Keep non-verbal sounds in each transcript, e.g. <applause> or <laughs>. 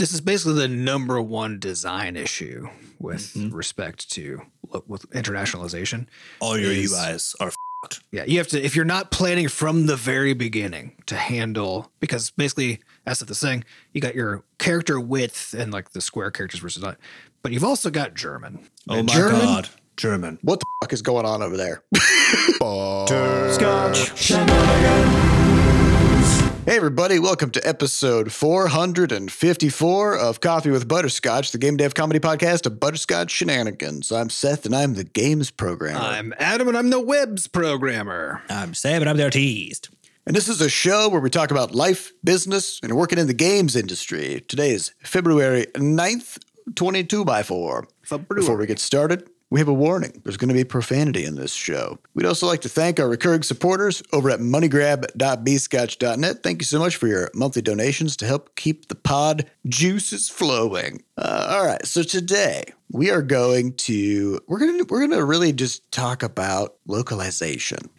this is basically the number one design issue with Mhm. respect to with internationalization. All your is- UIs are f***ed. Yeah, you have to if you're not planning from the very beginning to handle because basically as of the thing, you got your character width and like the square characters versus not, but you've also got German. Oh And my German, god, German. What the fuck is going on over there? <laughs> Scotch. Hey, everybody, welcome to episode 454 of Coffee with Butterscotch, the game dev comedy podcast of Butterscotch Shenanigans. I'm Seth, and I'm the games programmer. I'm Adam and I'm the webs programmer. I'm Sam and I'm there teased. and this is a show where we talk about life, business, and working in the games industry. Today is February 9th, 22 by 4. Before we get started, we have a warning. There's going to be profanity in this show. We'd also like to thank our recurring supporters over at moneygrab.bscotch.net. Thank you so much for your monthly donations to help keep the pod juices flowing. Uh, all right, so today we are going to we're going to we're going to really just talk about localization.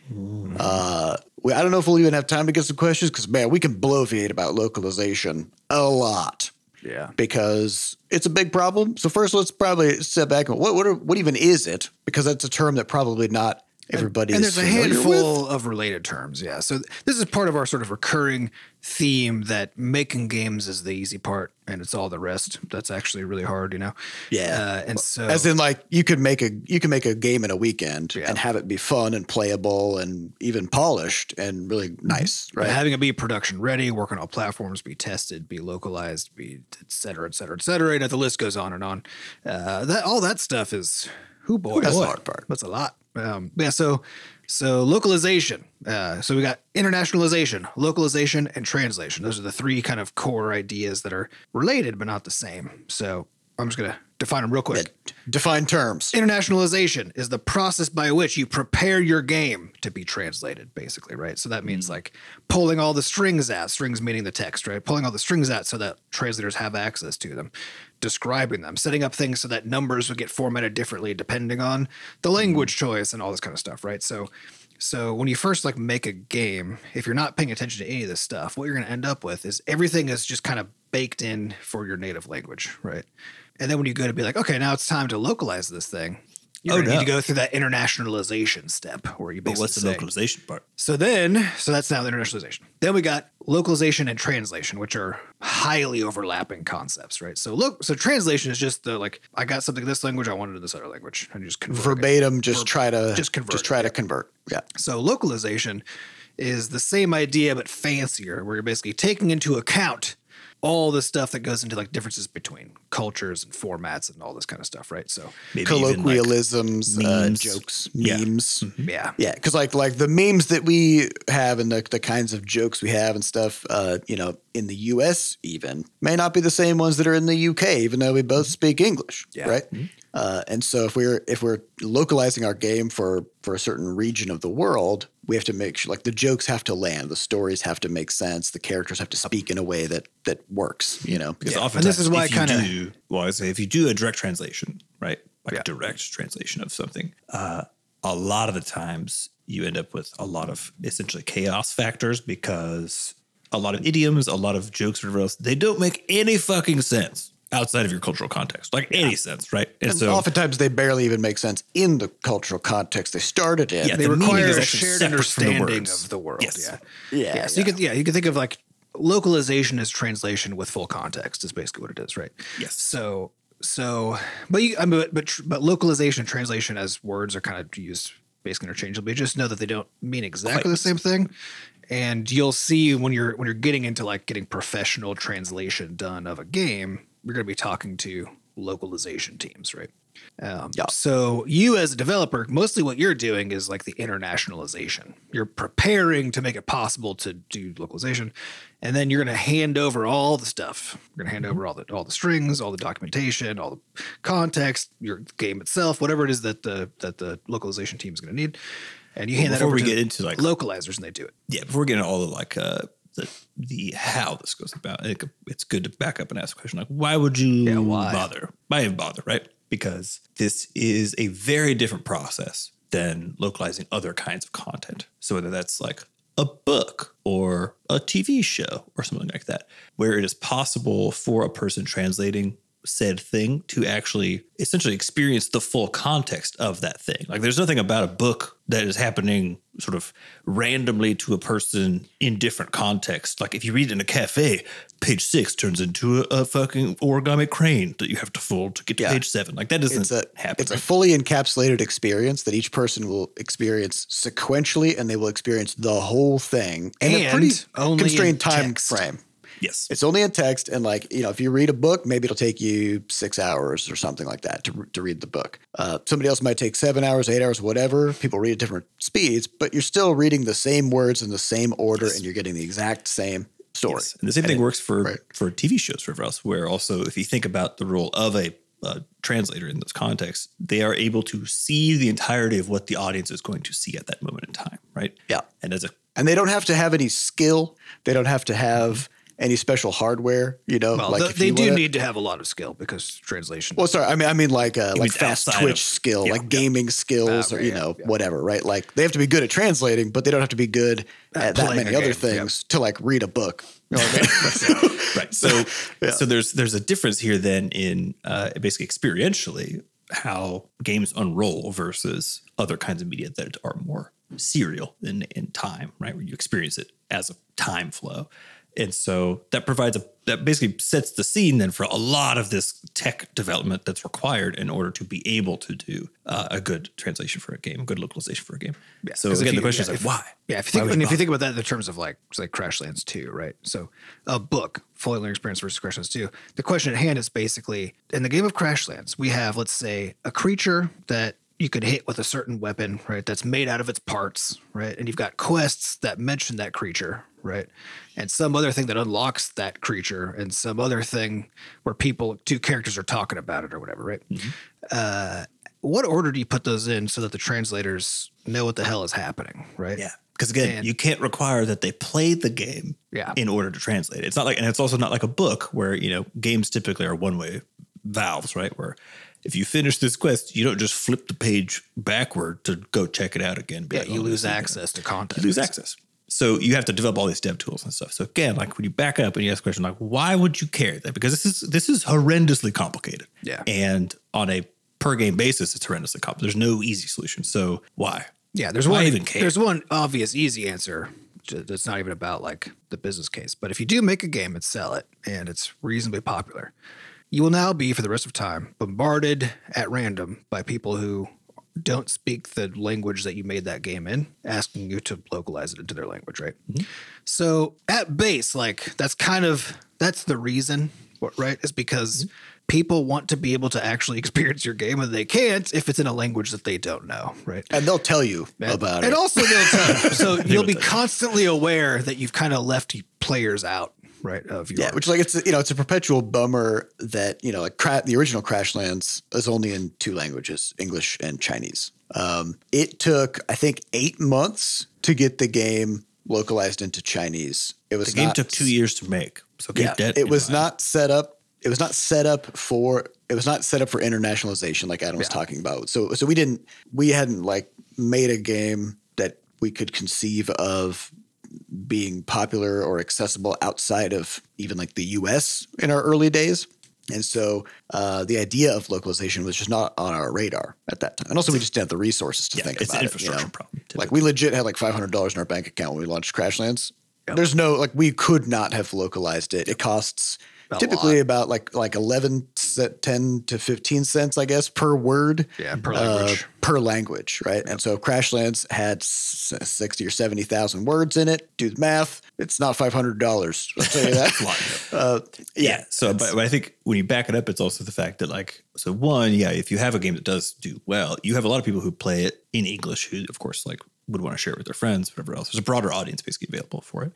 Uh, we, I don't know if we'll even have time to get some questions because man, we can bloviate about localization a lot Yeah. because it's a big problem. So first, let's probably step back. What what what even is it? Because that's a term that probably not everybody and is there's a handful with. of related terms yeah so this is part of our sort of recurring theme that making games is the easy part and it's all the rest that's actually really hard you know Yeah. uh, and so As in, like you could make a you can make a game in a weekend Yeah. and have it be fun and playable and even polished and really Mm-hmm. nice, right? having it be production ready work on all platforms be tested be localized be et cetera et cetera et cetera and the list goes on and on uh, that all that stuff is who boy That's the hard part. that's a lot um, yeah so so localization uh, so we got internationalization localization and translation. Those are the three kind of core ideas that are related but not the same. So i'm just gonna define them real quick. Yeah, Define terms. internationalization is the process by which you prepare your game to be translated basically right? So that means mm. like pulling all the strings out strings meaning the text right? Pulling all the strings out so that translators have access to them describing them setting up things so that numbers would get formatted differently depending on the mm. language choice and all this kind of stuff right? So so when you first like make a game if you're not paying attention to any of this stuff what you're going to end up with is everything is just kind of baked in for your native language right and then when you go to be like okay now it's time to localize this thing you're Oh, gonna need to go through that internationalization step where you But basically what's the say- localization part? so then, so that's now the internationalization. Then we got localization and translation, which are highly overlapping concepts, right? So look, so translation is just the like I got something in this language, I want it in this other language, and you just convert it. Verbatim, just try to just convert just it, try yeah. to convert. Yeah. So localization is the same idea but fancier, where you're basically taking into account all the stuff that goes into like differences between cultures and formats and all this kind of stuff, right? So Maybe even, like, Colloquialisms, uh, memes. jokes, memes. yeah, Yeah, because like like the memes that we have and the, the kinds of jokes we have and stuff, uh, you know, in the U.S. even may not be the same ones that are in the U.K. Even though we both speak English, Yeah. right? Uh, and so if we're if we're localizing our game for for a certain region of the world, we have to make sure like the jokes have to land, the stories have to make sense, the characters have to speak in a way that that works. You know, Because Yeah. And this is why if I kinda- do, well, I say if you do a direct translation, right, like Yeah. a direct translation of something, uh, a lot of the times you end up with a lot of essentially chaos factors because a lot of idioms, a lot of jokes, whatever else, they don't make any fucking sense outside of your cultural context, like any sense, right? And, and so, oftentimes they barely even make sense in the cultural context they started in. Yeah, they the require a shared separate from the understanding of the world. Yes. Yeah. Yeah, Yeah. So you could yeah, you could think of like localization as translation with full context is basically what it is, right? Yes. So so but you I mean but but, tr- but localization and translation as words are kind of used basically interchangeably. Just know that they don't mean exactly Quite. the same thing. And you'll see when you're when you're getting into like getting professional translation done of a game, you're going to be talking to localization teams, right? Um, Yeah. So you as a developer, mostly what you're doing is like the internationalization. You're preparing to make it possible to do localization, and then you're going to hand over all the stuff. You're going to hand over all the all the strings, all the documentation, all the context, your game itself, whatever it is that the that the localization team is going to need, and you hand that before over we to get into like localizers, and they do it. yeah, before we get into all the like uh the the how this goes about, it, it's good to back up and ask a question like, why would you Yeah, why? bother? Why even bother, right? Because this is a very different process than localizing other kinds of content. So whether that's like a book or a TV show or something like that, where it is possible for a person translating said thing to actually essentially experience the full context of that thing. Like there's nothing about a book that is happening sort of randomly to a person in different context. Like if you read in a cafe, page six turns into a, a fucking origami crane that you have to fold to get to Yeah. page seven. Like that doesn't It's a happen. it's a fully encapsulated experience that each person will experience sequentially, and they will experience the whole thing in a pretty only in constrained time text. frame. Yes. It's only in text, and like you know, if you read a book, maybe it'll take you six hours or something like that to to read the book. Uh, somebody else might take seven hours, eight hours, whatever. People read at different speeds, but you're still reading the same words in the same order, and you're getting the exact same story. Yes. And the same thing works for right. for TV shows for us, where also if you think about the role of a uh, translator in this context, they are able to see the entirety of what the audience is going to see at that moment in time, right? Yeah. And as a And they don't have to have any skill. They don't have to have any special hardware. You know, Well, like th- if they do wanna- need to have a lot of skill because translation. Well, sorry, I mean, I mean like uh, like fast Twitch of- skill, yeah, like yeah. gaming skills, Ah, or you yeah, know, yeah. whatever, right? Like they have to be good at translating, but they don't have to be good at, that many other game, yeah. things to like read a book. You know I mean? <laughs> right. <laughs> So so there's there's a difference here then in uh, basically experientially how games unroll versus other kinds of media that are more serial in in time, right? Where you experience it as a time flow. And so that provides a that basically sets the scene then for a lot of this tech development that's required in order to be able to do uh, a good translation for a game, a good localization for a game. so 'cause if again, the question yeah, is like, why? Yeah, if you think if you think about that in terms of like say Crashlands 2, right? So a book, fully learning experience versus Crashlands 2. The question at hand is basically in the game of Crashlands, we have, let's say, a creature that you could hit with a certain weapon, right? That's made out of its parts, right? And you've got quests that mention that creature, right? And some other thing that unlocks that creature, and some other thing where people, two characters are talking about it or whatever, right? Uh, what order do you put those in so that the translators know what the hell is happening, right? Yeah. Because again, And- you can't require that they play the game Yeah. in order to translate it. It's not like, and it's also not like a book where, you know, games typically are one way valves, right? Where if you finish this quest, you don't just flip the page backward to go check it out again. Yeah, you "Oh, lose this is- access to content. You lose access. So you have to develop all these dev tools and stuff. So again, like when you back up and you ask a question like, why would you care that? Because this is this is horrendously complicated. Yeah. And on a per game basis, it's horrendously complicated. There's no easy solution. So why? Yeah, there's Why one. even care? There's one obvious, easy answer that's not even about like the business case. But if you do make a game and sell it, and it's reasonably popular, you will now be for the rest of time bombarded at random by people who don't speak the language that you made that game in, asking you to localize it into their language, right? So at base, like that's kind of that's the reason, right? Is because people want to be able to actually <laughs> experience your game, and they can't if it's in a language that they don't know, right? and they'll tell you about it. and also they'll tell you. <laughs> So you'll be constantly aware that you've kind of left players out, right? Of your Yeah, which like it's you know it's a perpetual bummer that you know like cra- the original Crashlands is only in two languages, English and Chinese. Um, it took I think eight months to get the game localized into Chinese. It was The game not- took two years to make. So Yeah, that it was not set up. It was not set up for. It was not set up for internationalization, like Adam was talking about. So, so we didn't. We hadn't like made a game that we could conceive of being popular or accessible outside of even like the U.S. in our early days. And so uh, the idea of localization was just not on our radar at that time. And also, we just didn't have the resources to Yeah, think it's about an it. you know? infrastructure problem. Like we legit had like five hundred dollars in our bank account when we launched Crashlands. There's no like we could not have localized it. It costs typically about like like 11 10 to 15 cents I guess per word. Yeah, per uh, language. per language, right? And so Crashlands had 60 or 70,000 words in it. Do the math. It's not $500. I'll tell you that. a <laughs> lot. uh, yeah. So, but, but I think when you back it up, it's also the fact that, like, so one, yeah, if you have a game that does do well, you have a lot of people who play it in English who, of course, like would want to share it with their friends, whatever else. There's a broader audience basically available for it.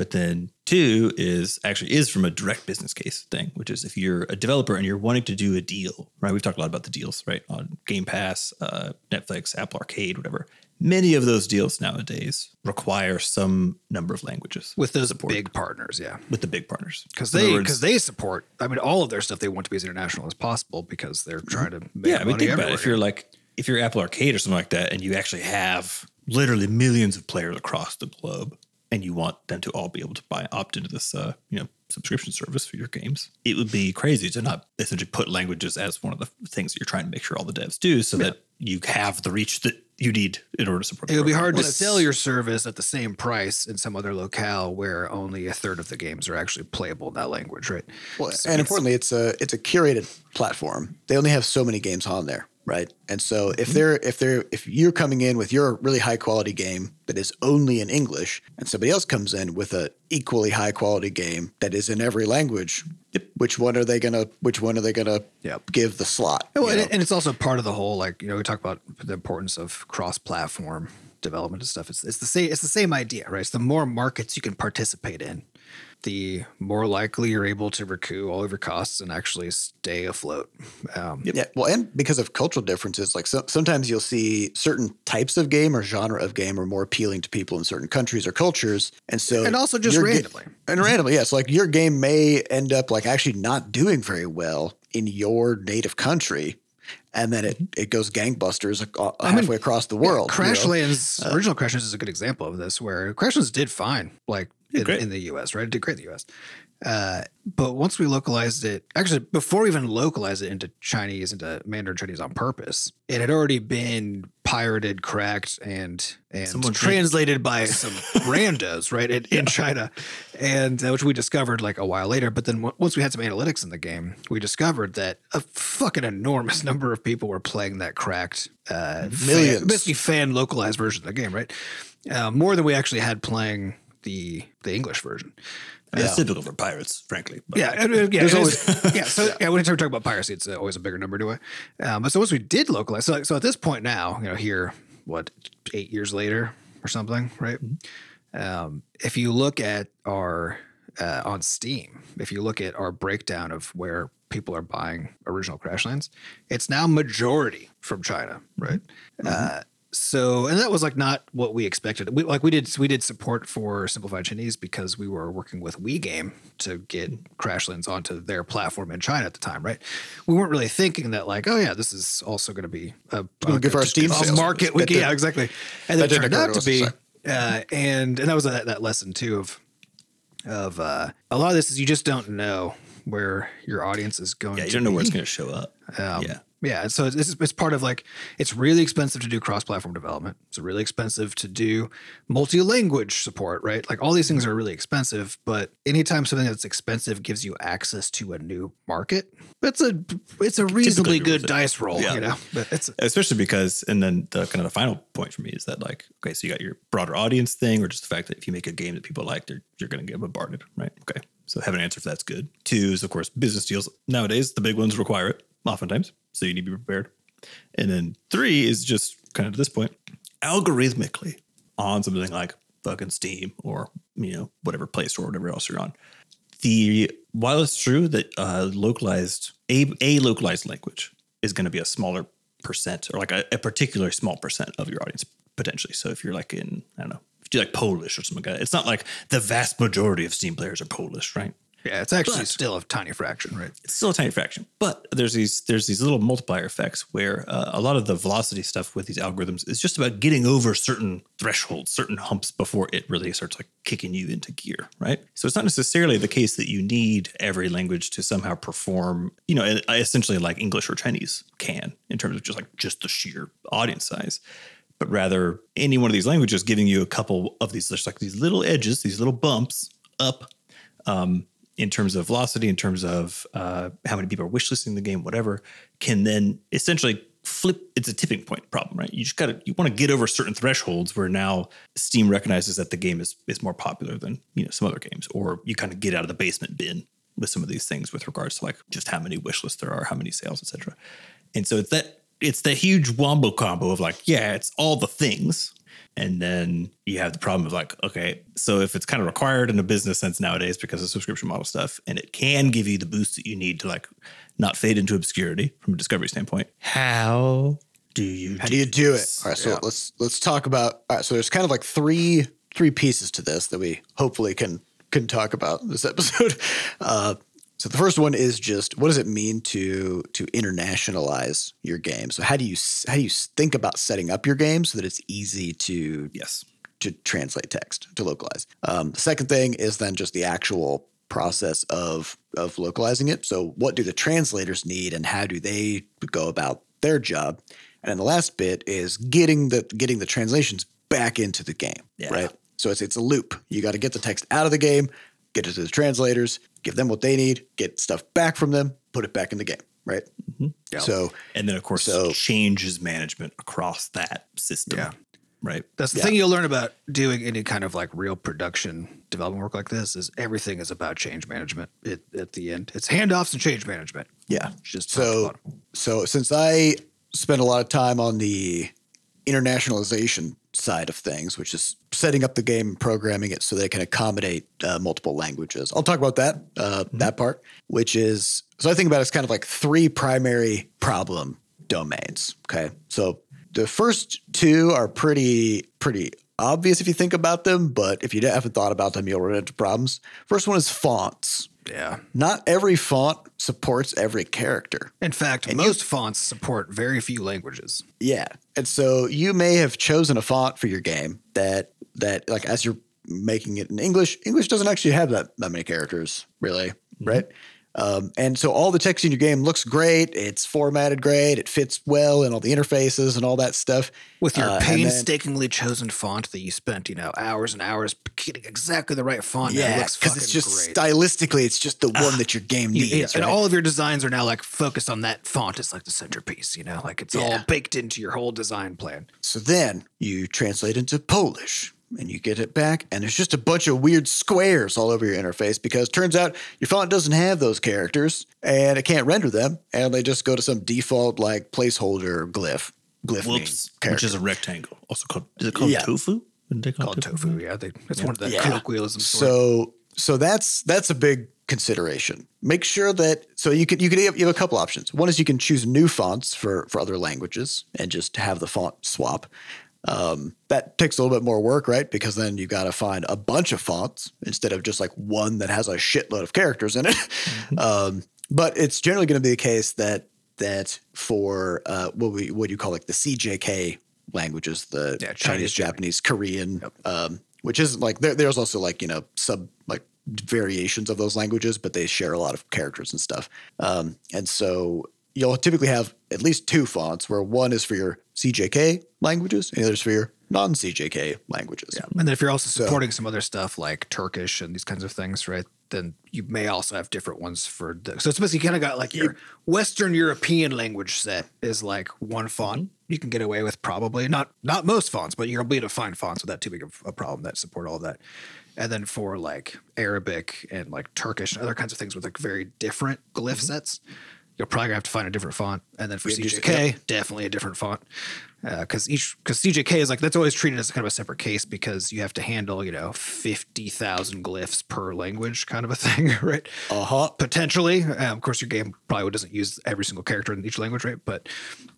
But then two is actually is from a direct business case thing, which is if you're a developer and you're wanting to do a deal, right? We've talked a lot about the deals, right? On Game Pass, uh, Netflix, Apple Arcade, whatever. Many of those deals nowadays require some number of languages with those support big partners, yeah, with the big partners because they because they support. I mean, all of their stuff they want to be as international as possible because they're trying to make yeah, I mean, money think about it. If you're like, if you're Apple Arcade or something like that, and you actually have literally millions of players across the globe, and you want them to all be able to buy opt into this, uh, you know, subscription service for your games, it would be crazy to not essentially put languages as one of the things that you're trying to make sure all the devs do, so that you have the reach that you need in order to support. It would be program. hard to sell your service at the same price in some other locale where only a third of the games are actually playable in that language, right? Well, So and it's- importantly, it's a it's a curated platform. They only have so many games on there, right? And so if mm-hmm. they're if they're if you're coming in with your really high quality game that is only in English, and somebody else comes in with a equally high quality game that is in every language, which one are they gonna which one are they gonna Yep. give the slot? Well, and, and it's also part of the whole, like you know, we talk about the importance of cross-platform development and stuff. It's it's the same it's the same idea, right? It's the more markets you can participate in, the more likely you're able to recoup all of your costs and actually stay afloat. Um, Yeah, well, and because of cultural differences, like so, sometimes you'll see certain types of game or genre of game are more appealing to people in certain countries or cultures, and so And also just your ga- randomly. and randomly, yes, like your game may end up like actually not doing very well in your native country, and then it it goes gangbusters ac- halfway across the world. you know? Crashlands, original Crashlands is a good example of this, where Crashlands did fine, like in, in the U.S. Right, it did great in the U.S. Uh, but once we localized it, actually, before we even localized it into Chinese, into Mandarin Chinese on purpose, it had already been pirated, cracked, and and Someone translated by <laughs> some randos, right, in, in China, and uh, which we discovered like a while later. But then w- once we had some analytics in the game, we discovered that a fucking enormous <laughs> number of people were playing that cracked, uh, Millions. fan, basically fan localized version of the game, right? Uh, more than we actually had playing the the English version. It's typical for pirates, frankly. But Yeah, yeah, is- <laughs> yeah. So <laughs> yeah, when we talk about piracy, it's uh, always a bigger number to it. Um, but so once we did localize, so so at this point now, you know, here what eight years later or something, right? Um, if you look at our uh, on Steam, if you look at our breakdown of where people are buying original Crashlands, it's now majority from China, right? Uh, so, and that was like not what we expected. We like we did we did support for simplified Chinese because we were working with WeGame to get Crashlands onto their platform in China at the time, right? We weren't really thinking that like, oh yeah, this is also going to be a, gonna give our Steam a sales. market. We, yeah, exactly. And that it turned out to to be, uh, and and that was that, that lesson too of of uh, a lot of this is you just don't know where your audience is going. To Yeah, you to don't know where it's going to show up. Um, yeah. Yeah. So it's, it's, it's part of like, it's really expensive to do cross platform development. It's really expensive to do multi language support, right? Like all these things are really expensive, but anytime something that's expensive gives you access to a new market, it's a, it's a reasonably good dice roll, Yeah. you know, but it's, especially because and then the kind of the final point for me is that like okay so you got your broader audience thing or just the fact that if you make a game that people like they're, you're going to get bombarded right okay so have an answer for that's good two is of course business deals nowadays the big ones require it oftentimes so you need to be prepared and then three is just kind of to this point algorithmically on something like fucking steam or you know whatever play store or whatever else you're on the while it's true that uh, localized a, a localized language is going to be a smaller percent or like a, a particular small percent of your audience potentially. So if you're like in I don't know if you do like Polish or something like that, it's not like the vast majority of Steam players are Polish, right? Yeah, it's actually But- still a tiny fraction, right? It's still a tiny fraction, but there's these there's these little multiplier effects where uh, a lot of the velocity stuff with these algorithms is just about getting over certain thresholds, certain humps before it really starts like kicking you into gear, right? So it's not necessarily the case that you need every language to somehow perform, you know, essentially like English or Chinese can in terms of just like just the sheer audience size. But rather, any one of these languages giving you a couple of these, there's like these little edges, these little bumps up um, in terms of velocity, in terms of uh, how many people are wishlisting the game, whatever, can then essentially flip. It's a tipping point problem, right? You just got to you want to get over certain thresholds where now Steam recognizes that the game is is more popular than you know some other games, or you kind of get out of the basement bin with some of these things with regards to like just how many wish lists there are, how many sales, etc. And so it's that it's the huge wombo combo of like, yeah, it's all the things. And then you have the problem of like, okay, so if it's kind of required in a business sense nowadays because of subscription model stuff, and it can give you the boost that you need to like not fade into obscurity from a discovery standpoint, how do you How do you do it? All right, so let's let's talk about. All right, so there's kind of like three three pieces to this that we hopefully can can talk about in this episode. <laughs> Uh, So the first one is just what does it mean to to internationalize your game? So how do you how do you think about setting up your game so that it's easy to Yes. to translate text to localize. Um, the second thing is then just the actual process of of localizing it. So what do the translators need, and how do they go about their job? And then the last bit is getting the getting the translations back into the game, Yeah. right? So it's it's a loop. You got to get the text out of the game, get it to the translators, give them what they need, get stuff back from them, put it back in the game, right? Mm-hmm. Yeah. So And then, of course, So- changes management across that system. Yeah. Right. That's the Yeah. thing you'll learn about doing any kind of like real production development work like this is everything is about change management it, at the end. It's handoffs and change management. yeah, It's Just So, top to bottom. so since I spend a lot of time on the internationalization side of things, which is setting up the game and programming it so they can accommodate uh, multiple languages, I'll talk about that uh, that part. Which is so I think about it as kind of like three primary problem domains. Okay, so the first two are pretty pretty obvious if you think about them, but if you haven't thought about them, you'll run into problems. First one is fonts. yeah. Not every font supports every character. In fact, most fonts support very few languages. Yeah. And so you may have chosen a font for your game that that like as you're making it in English, English doesn't actually have that that many characters, really, mm-hmm. right? Um, and so all the text in your game looks great. It's formatted great. It fits well in all the interfaces and all that stuff. With your Uh, and then- painstakingly chosen font that you spent, you know, hours and hours getting exactly the right font. it yeah, looks because fucking it's just great. stylistically, it's just the one that your game needs. yeah, and all of your designs are now like focused on that font It's like the centerpiece, you know, like it's all baked into your whole design plan. So then you translate into Polish and you get it back, and there's just a bunch of weird squares all over your interface because turns out your font doesn't have those characters and it can't render them, and they just go to some default like placeholder glyph. Glyph Whoops. Which is a rectangle. Also called, is it called Yeah. tofu? Didn't they Called it tofu, yeah. They, it's one of the Yeah. colloquialisms. So so that's that's a big consideration. Make sure that so you can you can have, you have a couple options. One is you can choose new fonts for for other languages and just have the font swap. Um, that takes a little bit more work, right? Because then you've got to find a bunch of fonts instead of just like one that has a shitload of characters in it. <laughs> um, but it's generally going to be the case that that for uh, what we what you call like the CJK languages, the Yeah, Chinese, Chinese, Japanese, Korean, um, which isn't like there, there's also like you know sub like variations of those languages, but they share a lot of characters and stuff. Um, and so you'll typically have at least two fonts, where one is for your CJK languages, and the other is for your non-CJK languages. Yeah. And then if you're also supporting some other stuff like Turkish and these kinds of things, right? Then you may also have different ones for the, so it's basically kind of got like your Western European language set is like one font you can get away with probably not not most fonts, but you'll be able to find fonts without too big of a problem that support all of that. And then for like Arabic and like Turkish and other kinds of things with like very different glyph mm-hmm. sets, you're probably gonna have to find a different font. And then for Yeah, CJK, definitely a different font because each because CJK is like that's always treated as kind of a separate case because you have to handle you know fifty thousand glyphs per language kind of a <laughs> thing, right? Uh huh. Potentially, um, of course, your game probably doesn't use every single character in each language, right? But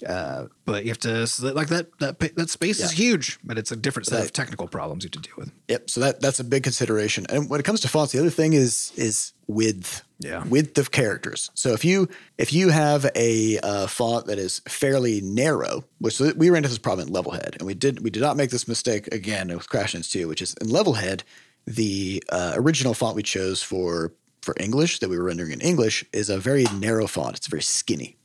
uh, but you have to so that, like that that that space is huge, but it's a different set of technical problems you have to deal with. Yep. So that that's a big consideration. And when it comes to fonts, the other thing is is width. Yeah. Width of characters. So if you if you have a uh, font that is fairly narrow, which we ran into this problem in Levelhead, and we did we did not make this mistake again with Crashlands 2, which is in Levelhead, the uh, original font we chose for for English that we were rendering in English is a very narrow font. It's very skinny.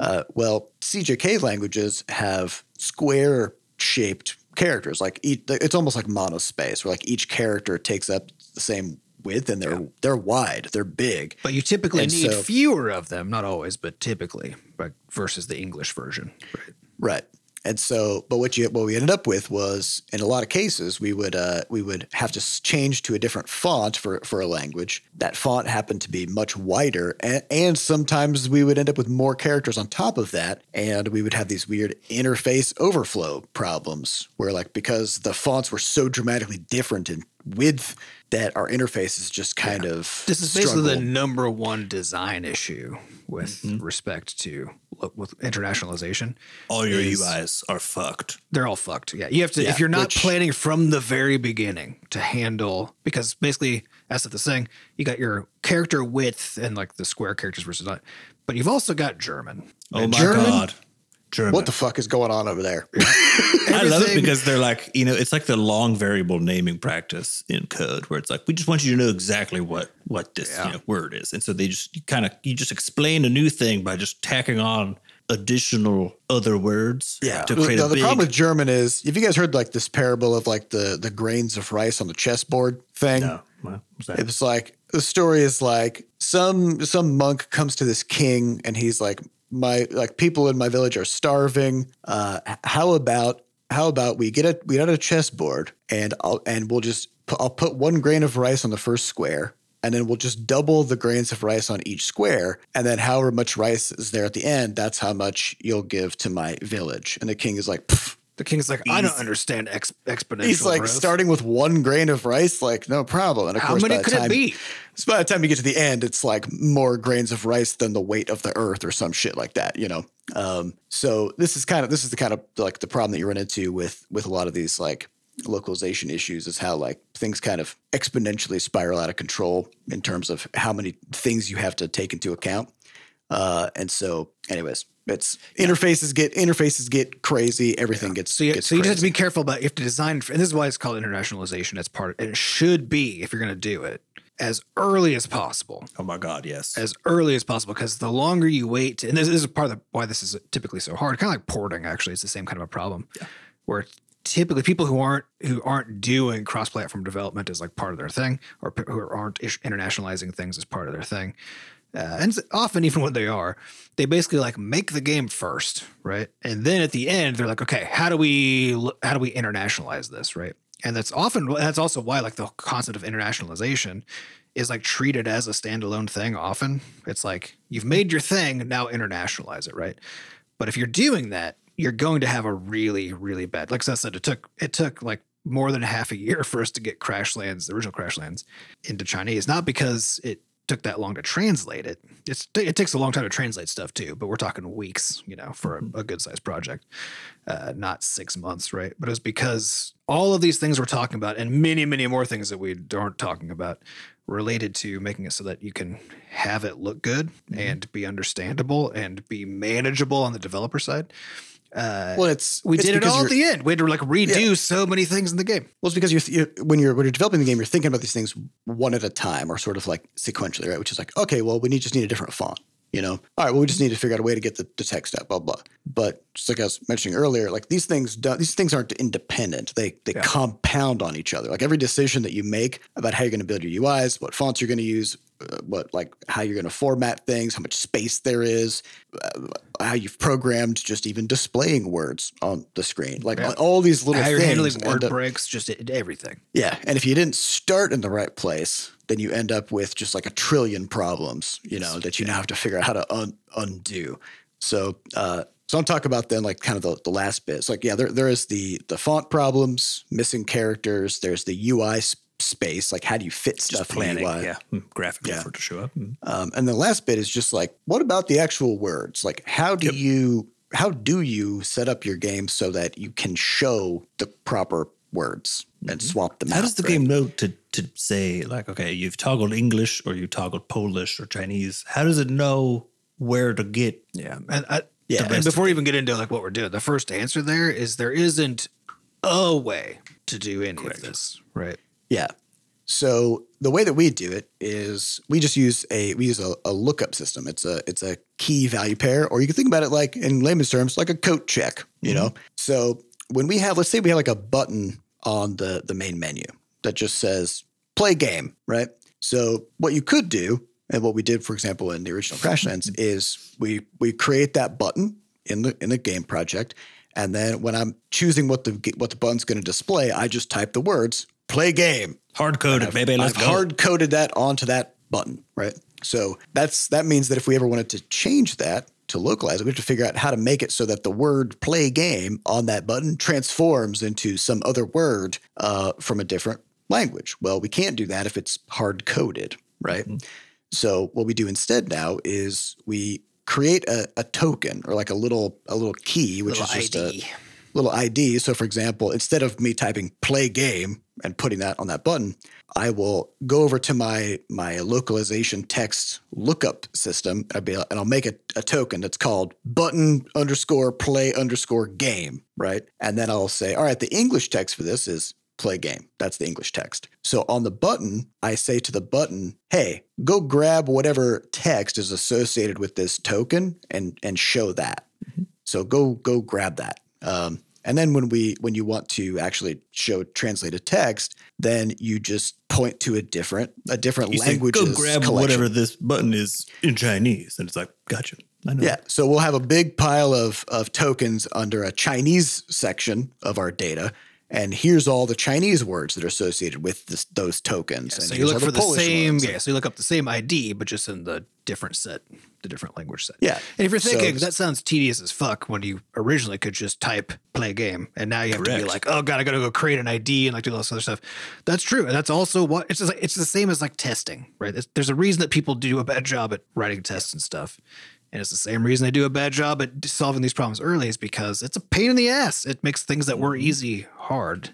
Uh, well, CJK languages have square shaped characters. Like each, it's almost like monospace, where like each character takes up the same width, and they're they're wide, they're big. But you typically And need so- fewer of them, not always, but typically, but versus the English version. Right. Right. And so, but what you what we ended up with was, in a lot of cases, we would uh, we would have to change to a different font for for a language. That font happened to be much wider, and, and sometimes we would end up with more characters on top of that, and we would have these weird interface overflow problems, where like because the fonts were so dramatically different in width, that our interface is just kind of This is basically the number one design issue with mm-hmm. respect to with internationalization. All your is- UIs are fucked. They're all fucked. Yeah, you have to Yeah, if you're not which- planning from the very beginning to handle because basically as of the thing, you got your character width and like the square characters versus not, but you've also got German. Oh my German? god. German. What the fuck is going on over there? <laughs> I love it because they're like, you know, it's like the long variable naming practice in code where it's like, we just want you to know exactly what what this Yeah. you know, word is. And so they just kind of you just explain a new thing by just tacking on additional other words to create the, a the big problem with German is, have you guys heard like this parable of like the the grains of rice on the chessboard thing? no. Well. It was like the story is like some some monk comes to this king and he's like my like people in my village are starving. Uh, how about how about we get a we get a chessboard and I'll and we'll just I'll put one grain of rice on the first square. And then we'll just double the grains of rice on each square. And then however much rice is there at the end, that's how much you'll give to my village. And the king is like, "Pff, The king's like, I don't understand ex- exponential. He's like growth. starting with one grain of rice, like no problem. And of How course, many by the could it time, be? So by the time you get to the end, it's like more grains of rice than the weight of the earth or some shit like that, you know. Um, so this is kind of this is the kind of like the problem that you run into with with a lot of these like localization issues is how like things kind of exponentially spiral out of control in terms of how many things you have to take into account. Uh, and so, anyways, it's interfaces get interfaces get crazy. Everything gets So you, gets so you just have to be careful about. You have to design, and this is why it's called internationalization. It's part, and it should be if you're going to do it as early as possible, oh my god, yes. as early as possible. Because the longer you wait, and this, this is part of the, why this is typically so hard. Kind of like porting, actually, it's the same kind of a problem. Yeah. Where typically people who aren't who aren't doing cross-platform development as like part of their thing, or who aren't ish- internationalizing things as part of their thing. Uh, and often, <laughs> even when they are, they basically like make the game first, right? And then at the end, they're like, okay, how do we how do we internationalize this, right? And that's often that's also why like the concept of internationalization is like treated as a standalone thing. Often, it's like you've made your thing, now internationalize it, right? But if you're doing that, you're going to have a really, really bad. Like I said, it took it took like more than half a year <laughs> for us to get Crashlands, the original Crashlands, into Chinese. Not because it took that long to translate it. It's it takes a long time to translate stuff too, but we're talking weeks, you know, for a, a good sized project, uh, not six months, right? But it was because all of these things we're talking about, and many, many more things that we aren't talking about, related to making it so that you can have it look good and be understandable and be manageable on the developer side. Uh, well, it's we it's did it all at the end. We had to like redo so many things in the game. Well, it's because you're, you're when you're when you're developing the game, you're thinking about these things one at a time, or sort of like sequentially, right? Which is like, okay, well, we need just need a different font, you know. All right, well, we just need to figure out a way to get the, the text out, blah blah. But just like I was mentioning earlier, like these things, do, these things aren't independent. They they Yeah. compound on each other. Like every decision that you make about how you're going to build your UIs, what fonts you're going to use, uh, what like how you're going to format things, how much space there is, uh, how you've programmed just even displaying words on the screen, like Yeah. all these little How you're handling word up- breaks, just everything. yeah, and if you didn't start in the right place, then you end up with just like a trillion problems, you know, that you now have to figure out how to un- undo. So, uh, so I'm talking about then like kind of the, the last bit. It's like, yeah, there, there is the the font problems, missing characters. There's the UI s- space, like how do you fit just stuff planning, in the UI? yeah, mm, graphically Yeah. for it to show up. Mm. Um, and the last bit is just like, what about the actual words? Like, how do Yep. you how do you set up your game so that you can show the proper words and swap them Mm-hmm. How out? does the right? game know to to say like, okay, you've toggled English or you toggled Polish or Chinese? How does it know where to get? Yeah, and I, Yeah. and before we even get into like what we're doing, the first answer there is there isn't a way to do any Correct. of this, right? Yeah. So the way that we do it is we just use a we use a, a lookup system. It's a it's a key value pair, or you can think about it like in layman's terms, like a coat check. You know. So when we have, let's say we have like a button on the the main menu that just says play game, right? So what you could do, and what we did, for example, in the original Crashlands, <laughs> is we we create that button in the in the game project, and then when I'm choosing what the what the button's going to display, I just type the words play game. Hard coded, baby. Let's I've go. hard coded that onto that button, right? So that's that means that if we ever wanted to change that to localize it, we have to figure out how to make it so that the word play game on that button transforms into some other word uh, from a different language. Well, we can't do that if it's hard coded, right? So what we do instead now is we create a, a token or like a little a little key, which Little is just ID. a little ID. So, for example, instead of me typing play game and putting that on that button, I will go over to my my localization text lookup system and I'll, be, and I'll make a, a token that's called button underscore play underscore game, right? And then I'll say, all right, the English text for this is play game. That's the English text. So on the button, I say to the button, hey, go grab whatever text is associated with this token and and show that. So go go grab that. Um, and then when we when you want to actually show translated text, then you just point to a different a different language. go grab whatever this button is in Chinese, and it's like, gotcha. I know. Yeah. So we'll have a big pile of of tokens under a Chinese section of our data. And here's all the Chinese words that are associated with this, those tokens. and So you look for the Polish same, ones. yeah. So you look up the same ID, but just in the different set, the different language set. Yeah. And if you're thinking it's- that sounds tedious as fuck when you originally could just type play game, and now you have to be like, oh god, I gotta go create an ID and like do all this other stuff. That's true, and that's also what it's just like. It's the same as like testing, right? There's, there's a reason that people do a bad job at writing tests and stuff. And it's the same reason they do a bad job at solving these problems early is because it's a pain in the ass. It makes things that were mm-hmm. easy hard.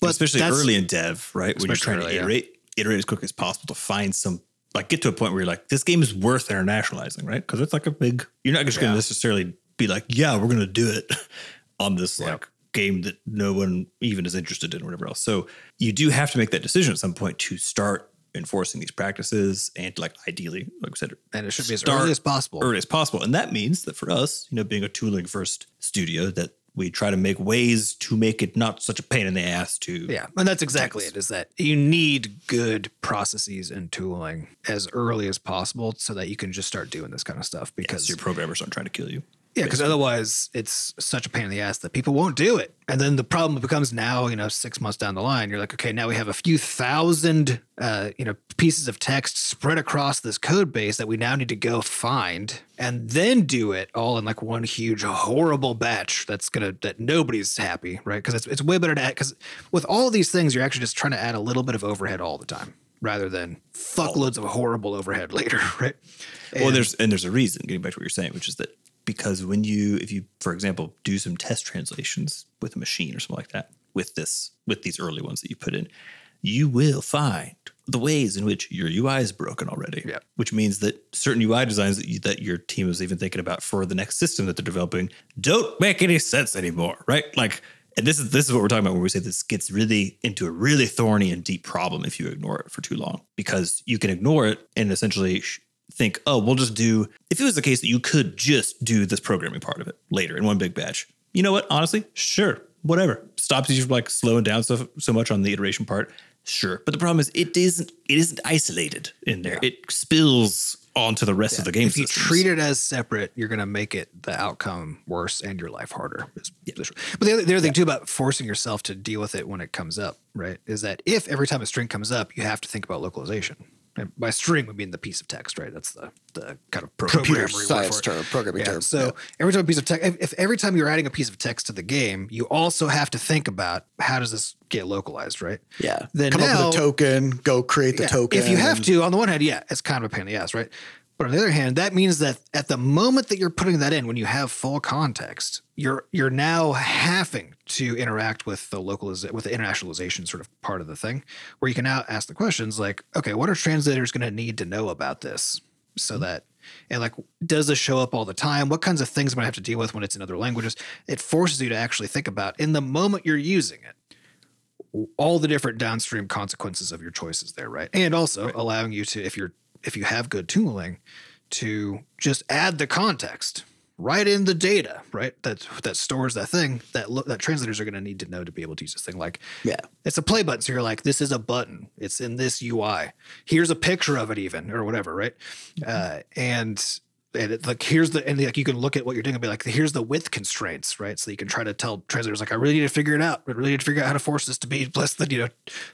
But especially early in dev, right? When you're trying early, to yeah. iterate, iterate as quick as possible to find some, like, get to a point where you're like, this game is worth internationalizing, right? Because it's like a big. You're not just gonna necessarily be like, yeah, we're going to do it <laughs> on this Yeah. like game that no one even is interested in, or whatever else. So you do have to make that decision at some point to start enforcing these practices and like ideally, like I said, and it should be as early as possible. early as possible. And that means that for us, you know, being a tooling first studio, that we try to make ways to make it not such a pain in the ass to Yeah, and that's exactly it. Is that you need good processes and tooling as early as possible so that you can just start doing this kind of stuff. because Because your programmers aren't trying to kill you. Yeah, because otherwise it's such a pain in the ass that people won't do it. And then the problem becomes now, you know, six months down the line, you're like, okay, now we have a few thousand, uh, you know, pieces of text spread across this code base that we now need to go find and then do it all in like one huge horrible batch. That's gonna that nobody's happy, right? Because it's it's way better to add because with all these things, you're actually just trying to add a little bit of overhead all the time. Rather than fuckloads of horrible overhead <laughs> later, right? well, there's and there's a reason. Getting back to what you're saying, which is that because when you, if you, for example, do some test translations with a machine or something like that, with this, with these early ones that you put in, you will find the ways in which your UI is broken already. Yeah. Which means that certain UI designs that you, that your team is even thinking about for the next system that they're developing don't make any sense anymore, right? Like, and this is this is what we're talking about when we say this gets really into a really thorny and deep problem if you ignore it for too long, because you can ignore it and essentially sh- think, oh, we'll just do. If it was the case that you could just do this programming part of it later in one big batch, you know what? Honestly, sure, whatever stops you from like slowing down so so much on the iteration part. Sure, but the problem is it isn't it isn't isolated in there. It spills onto the rest of the game. if you treat it as separate, you're going to make it the outcome worse and your life harder. is- But the other, the other thing too about forcing yourself to deal with it when it comes up, right, is that if every time a string comes up, you have to think about localization. And by string, we mean the piece of text, right? That's the the kind of Computer science term, programming Yeah, term. So Yeah. every time a piece of text, if, if every time you're adding a piece of text to the game, you also have to think about how does this get localized, right? Yeah. Then Come up now- with a token, go create the Yeah, token. If you have to, on the one hand, yeah, it's kind of a pain in the ass, right? But on the other hand, that means that at the moment that you're putting that in, when you have full context, you're you're now having to interact with the localiz with the internationalization sort of part of the thing, where you can now ask the questions like, okay, what are translators going to need to know about this, so mm-hmm. that and like, does this show up all the time? What kinds of things am I have to deal with when it's in other languages? It forces you to actually think about in the moment you're using it all the different downstream consequences of your choices there, right? And also allowing you to, if you're if you have good tooling, to just add the context right in the data, right? That that stores that thing that lo- that translators are going to need to know to be able to use this thing. Like, Yeah. it's a play button, so you're like, this is a button. It's in this UI. Here's a picture of it, even or whatever, right? Uh, and and it, like here's the and like you can look at what you're doing and be like, here's the width constraints, right? So you can try to tell translators like, I really need to figure it out. I really need to figure out how to force this to be less than you know,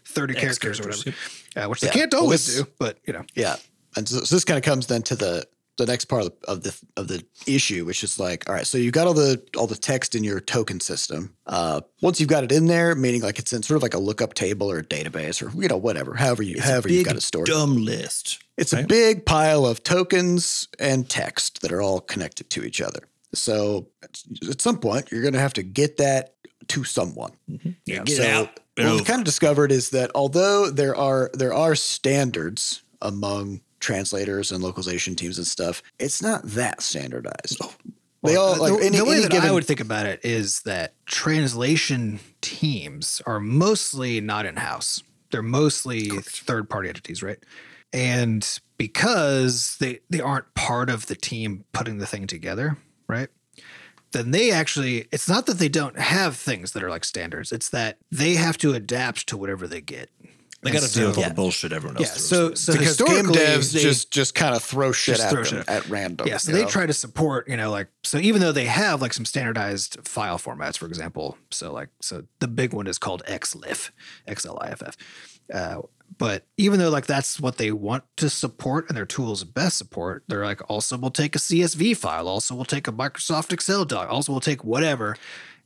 thirty X characters, or characters, whatever, uh, which they Yeah. can't Well, always this- do, but you know, Yeah. And so, so this kind of comes then to the the next part of the, of the of the issue, which is like, all right, so you've got all the all the text in your token system. Uh, once you've got it in there, meaning like it's in sort of like a lookup table or a database or you know whatever, however you however you got it stored. dumb list. It's a big pile of tokens and text that are all connected to each other. So at some point, you're going to have to get that to someone. Yeah, get so out. what we've kind of discovered is that although there are there are standards among translators and localization teams and stuff, it's not that standardized. Oh, they all the, like the any, way any that given I would think about it is that translation teams are mostly not in house. They're mostly third party entities, right? And because they they aren't part of the team putting the thing together, right? Then they actually it's not that they don't have things that are like standards. It's that they have to adapt to whatever they get. They got to And deal with so- all the bullshit everyone else Yeah, throws so so because game historically, devs they- just just kind of throw shit at throw them shit at random. Yeah, so they know? try to support, you know, like so even though they have like some standardized file formats, for example. So like so the big one is called XLIF, XLIFF. Uh, but even though like that's what they want to support and their tools best support, they're like also we'll take a CSV file, also we'll take a Microsoft Excel doc, also we'll take whatever.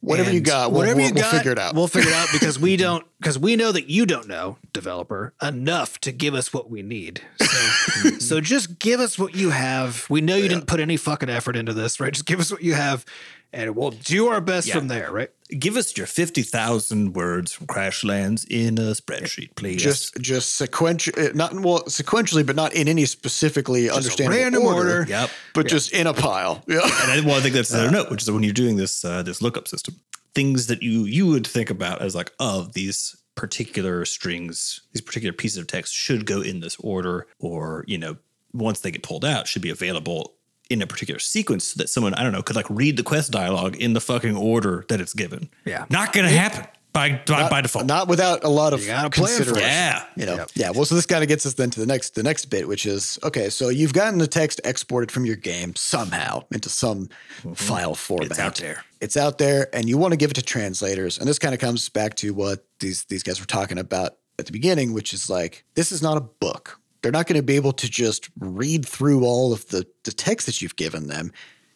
Whatever you got, we'll- whatever we'll- you we'll got, figure it out. We'll figure it out because we <laughs> don't because we know that you don't know, developer, enough to give us what we need. So, <laughs> so just give us what you have. We know you didn't put any fucking effort into this, right? Just give us what you have, and we'll do our best Yeah. from there, right? Give us your 50,000 words from Crashlands in a spreadsheet, please. just just sequential not well sequentially but not in any specifically understandable random order, order. Yep. but just in a pile yeah <laughs> And I, well, I think that's another note, which is when you're doing this uh, this lookup system, things that you you would think about as like, oh, these particular strings, these particular pieces of text should go in this order, or you know, once they get pulled out, should be available in a particular sequence so that someone I don't know could like read the quest dialogue in the fucking order that it's given. Yeah. not gonna happen by by, by default. not without a lot of You gotta plan for it. consideration yeah, you know Yep. yeah well so this kind of gets us then to the next the next bit which is okay so you've gotten the text exported from your game somehow into some file format Mm-hmm. out there. it's out there and you want to give it to translators and this kind of comes back to what these these guys were talking about at the beginning which is like this is not a book they're not going to be able to just read through all of the the text that you've given them.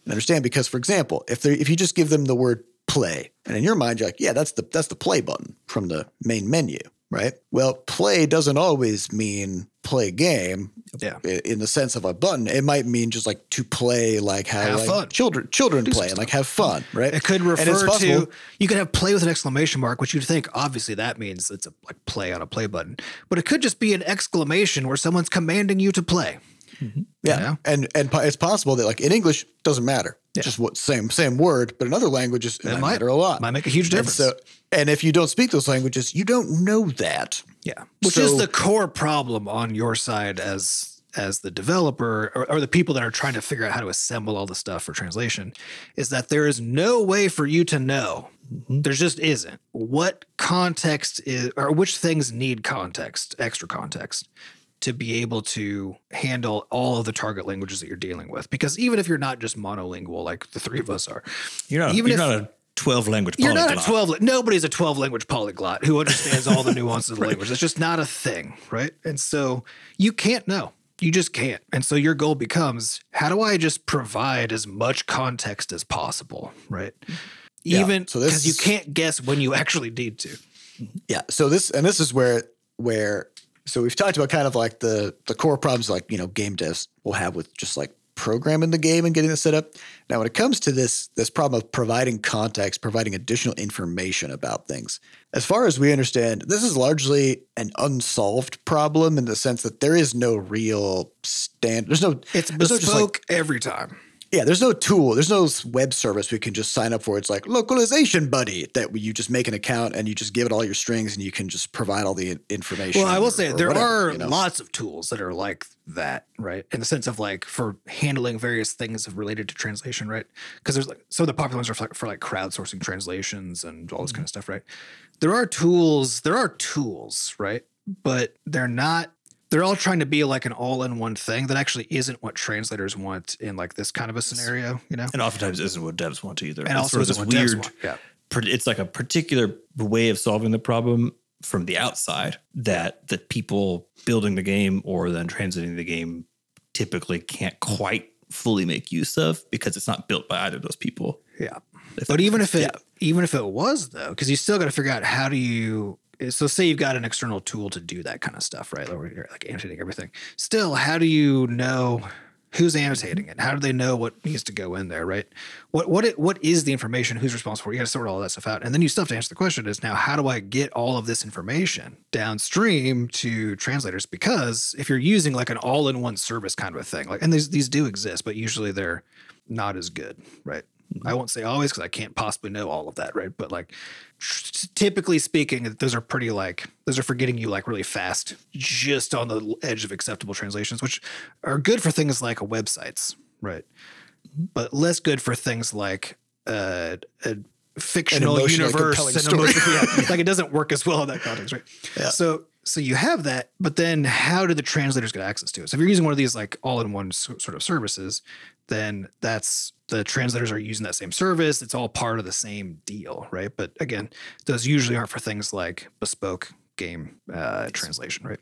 And understand? Because for example if they if you just give them the word play and in your mind you're like yeah that's the that's the play button from the main menu right? Well play doesn't always mean play game Yeah. in the sense of a button it might mean just like to play like how Have like fun. children children some play and like have fun right It could refer to you could have play with an exclamation mark, which you'd think obviously that means it's a like play on a play button, but it could just be an exclamation where someone's commanding you to play. Mm-hmm. Yeah, know? and and po- it's possible that like in English doesn't matter, Yeah. just what same same word, but in other languages it, might, might- matter a lot. might make a huge And difference. so, and if you don't speak those languages, you don't know that. Yeah, which is the core problem on your side as as the developer or, or the people that are trying to figure out how to assemble all the stuff for translation is that there is no way for you to know. Mm-hmm. There just isn't what context is or which things need context, extra context to be able to handle all of the target languages that you're dealing with. Because even if you're not just monolingual like the three of us are, you're not even you're if- not a 12 language you're polyglot. not a 12 nobody's a 12 language polyglot who understands all the <laughs> nuances of the language. It's just not a thing right? And so you can't know. You just can't. And so your goal becomes how do i just provide as much context as possible right? Yeah, even so because you can't guess when you actually need to. Yeah. So this and this is where where so we've talked about kind of like the the core problems like you know game devs will have with just like programming the game and getting it set up. Now when it comes to this this problem of providing context, providing additional information about things, as far as we understand, this is largely an unsolved problem in the sense that there is no real stand. There's no it's there's no like, bespoke every time yeah, there's no tool, there's no web service we can just sign up for. It's like localization buddy that you just make an account and you just give it all your strings and you can just provide all the information. Well, I will or- say or there whatever, are you know? lots of tools that are like that, right? In the sense of like for handling various things related to translation, right? Because there's like some of the popular ones are for like, for like crowdsourcing translations and all this mm-hmm. kind of stuff, right? There are tools, there are tools, right? But they're not they're all trying to be like an all-in-one thing that actually isn't what translators want in like this kind of a scenario, you know? and oftentimes isn't what devs want either. And It's also sort of this weird yeah. it's like a particular way of solving the problem from the outside that that people building the game or then translating the game typically can't quite fully make use of because it's not built by either of those people. Yeah. But even if it sense. even if it was though, because you still got to figure out how do you Eh, so say you've got an external tool to do that kind of stuff, right? Like, like annotating everything. Still, how do you know who's annotating it? How do they know what needs to go in there, right? What what it, what is the information? Who's responsible? You got to sort all that stuff out, and then you still have to answer the question: Is now how do I get all of this information downstream to translators? Because if you're using like an all-in-one service kind of a thing, like and these these do exist, but usually they're not as good, right? I won't say always because I can't possibly know all of that, right? But like typically speaking, those are pretty like those are for getting you like really fast, just on the edge of acceptable translations, which are good for things like websites, right? But less good for things like uh, a fictional emotionally universe emotion- yeah, <laughs> like it doesn't work as well in that context, right? Yeah. So so you have that, but then how do the translators get access to it? So if you're using one of these like all-in-one sort of services, then that's the translators are using that same service. It's all part of the same deal, right? But again, those usually aren't for things like bespoke game uh, translation, right?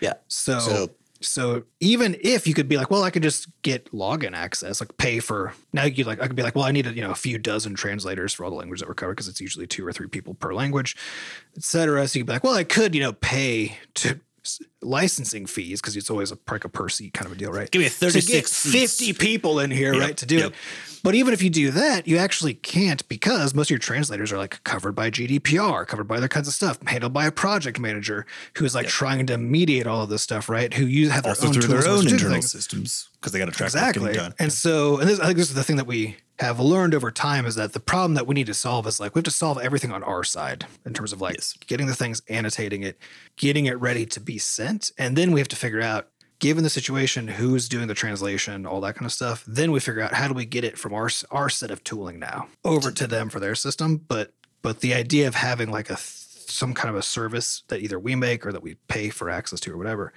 Yeah. So, So- so even if you could be like, well, I could just get login access, like pay for now you like I could be like, well, I need a, you know a few dozen translators for all the languages that we're covered because it's usually two or three people per language, et cetera. So you'd be like, well, I could you know pay to licensing fees because it's always a a per seat kind of a deal, right? Give me To 36 get seats. 50 people in here, Yep, right, to do yep. it. But even if you do that, you actually can't because most of your translators are like covered by GDPR, covered by other kinds of stuff, handled by a project manager who's like trying to mediate all of this stuff, right? Who use have their also own through their own internal systems because they got to track Exactly. done. And so, and this, I think this is the thing that we have learned over time is that the problem that we need to solve is like we have to solve everything on our side in terms of like Yes. getting the things, annotating it, getting it ready to be sent. And then we have to figure out, given the situation, who's doing the translation, all that kind of stuff. Then we figure out how do we get it from our our set of tooling now over to them for their system. But but the idea of having like a some kind of a service that either we make or that we pay for access to or whatever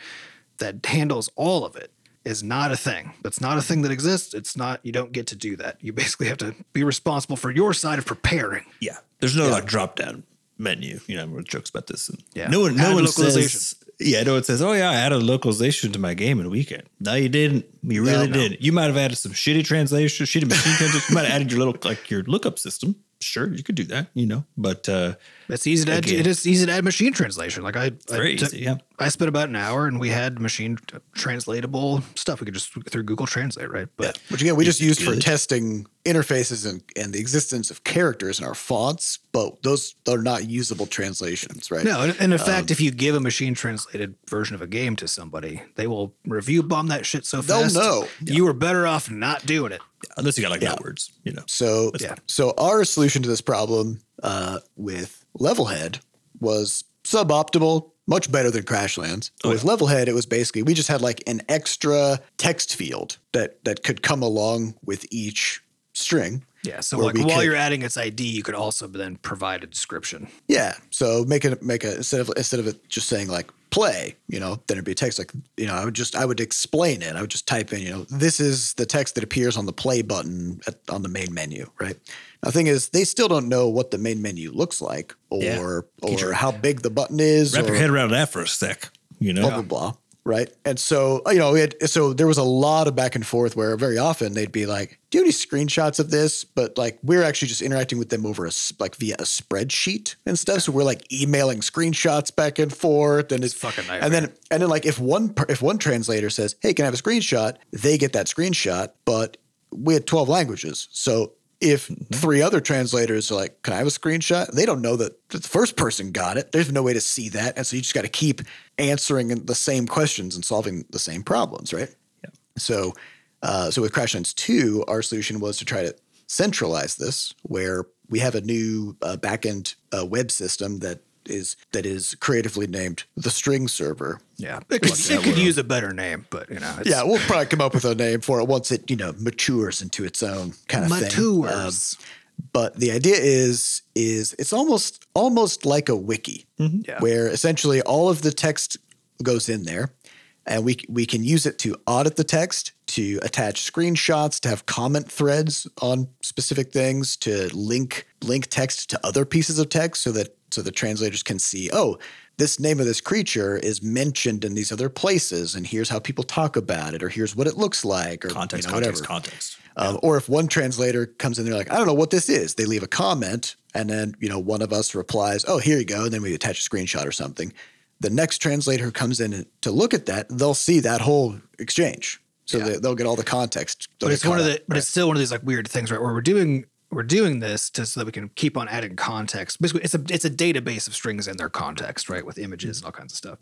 that handles all of it is not a thing. That's not a thing that exists. It's not, you don't get to do that. You basically have to be responsible for your side of preparing. Yeah, there's no like drop down menu. You know, everyone jokes about this. And Yeah. no one, no Add one localization. says. Yeah, no one says, "Oh yeah, I added localization to my game in a weekend." No, you didn't. You really no. didn't. You might have added some shitty translation, shitty machine translation. You might have added your little like your lookup system. Sure, you could do that. You know, but uh, It's easy to add, it is easy to add machine translation. Like I, I very took- easy. Yeah, I spent about an hour and we had machine translatable stuff. We could just through Google Translate, right? But Which again, we just used for testing interfaces and, and the existence of characters in our fonts, but those are not usable translations, right? no, and, and in Um, fact, if you give a machine translated version of a game to somebody, they will review bomb that shit so They'll fast. know. You were better off not doing it. unless you got like Yeah. no words. You know, So, That's fine. so our solution to this problem uh, with Levelhead was suboptimal, much better than Crashlands. But with Levelhead, it was basically we just had like an extra text field that that could come along with each string. Yeah. So like while could- you're adding its ID, you could also then provide a description. Yeah. So make it make a instead of instead of it just saying like play, you know, then it'd be text like you know, I would just I would explain it. I would just type in, you know, this is the text that appears on the play button at, on the main menu, right? Now, the thing is, they still don't know what the main menu looks like or Yeah. or Teacher. how big the button is wrap or your head around that for a sec. You know, blah blah blah. Right. And so, you know, it, so there was a lot of back and forth where very often they'd be like, Do you have any screenshots of this? But like, we're actually just interacting with them over a like via a spreadsheet and stuff. So we're like emailing screenshots back and forth. And it's, fucking nice. And then, and then like if one, if one translator says, Hey, can I have a screenshot? They get that screenshot, but we had 12 languages. So if three other translators are like, can I have a screenshot? They don't know that the first person got it. There's no way to see that. And so you just got to keep answering the same questions and solving the same problems, right? Yeah. So, uh, so with Crashlands 2, our solution was to try to centralize this where we have a new uh, backend uh, web system that is that is creatively named the string server. Yeah. It could, it could use a better name, but you know, it's Yeah, we'll probably come up with a name for it once it, you know, matures into its own kind of thing. matures. Um, but the idea is is it's almost almost like a wiki Yeah. where essentially all of the text goes in there and we we can use it to audit the text to attach screenshots to have comment threads on specific things to link link text to other pieces of text so that so the translators can see oh this name of this creature is mentioned in these other places, and here's how people talk about it, or here's what it looks like, or Context, you know, context, whatever. context. Um, or if one translator comes in, they're like, I don't know what this is. They leave a comment, and then you know one of us replies, "Oh, here you go," and then we attach a screenshot or something. The next translator who comes in to look at that, they'll see that whole exchange, so Yeah. they, they'll get all the context. But it's one of the but it's still one of these like weird things right where we're doing we're doing this to so that we can keep on adding context. Basically it's a it's a database of strings and their context right with images and all kinds of stuff.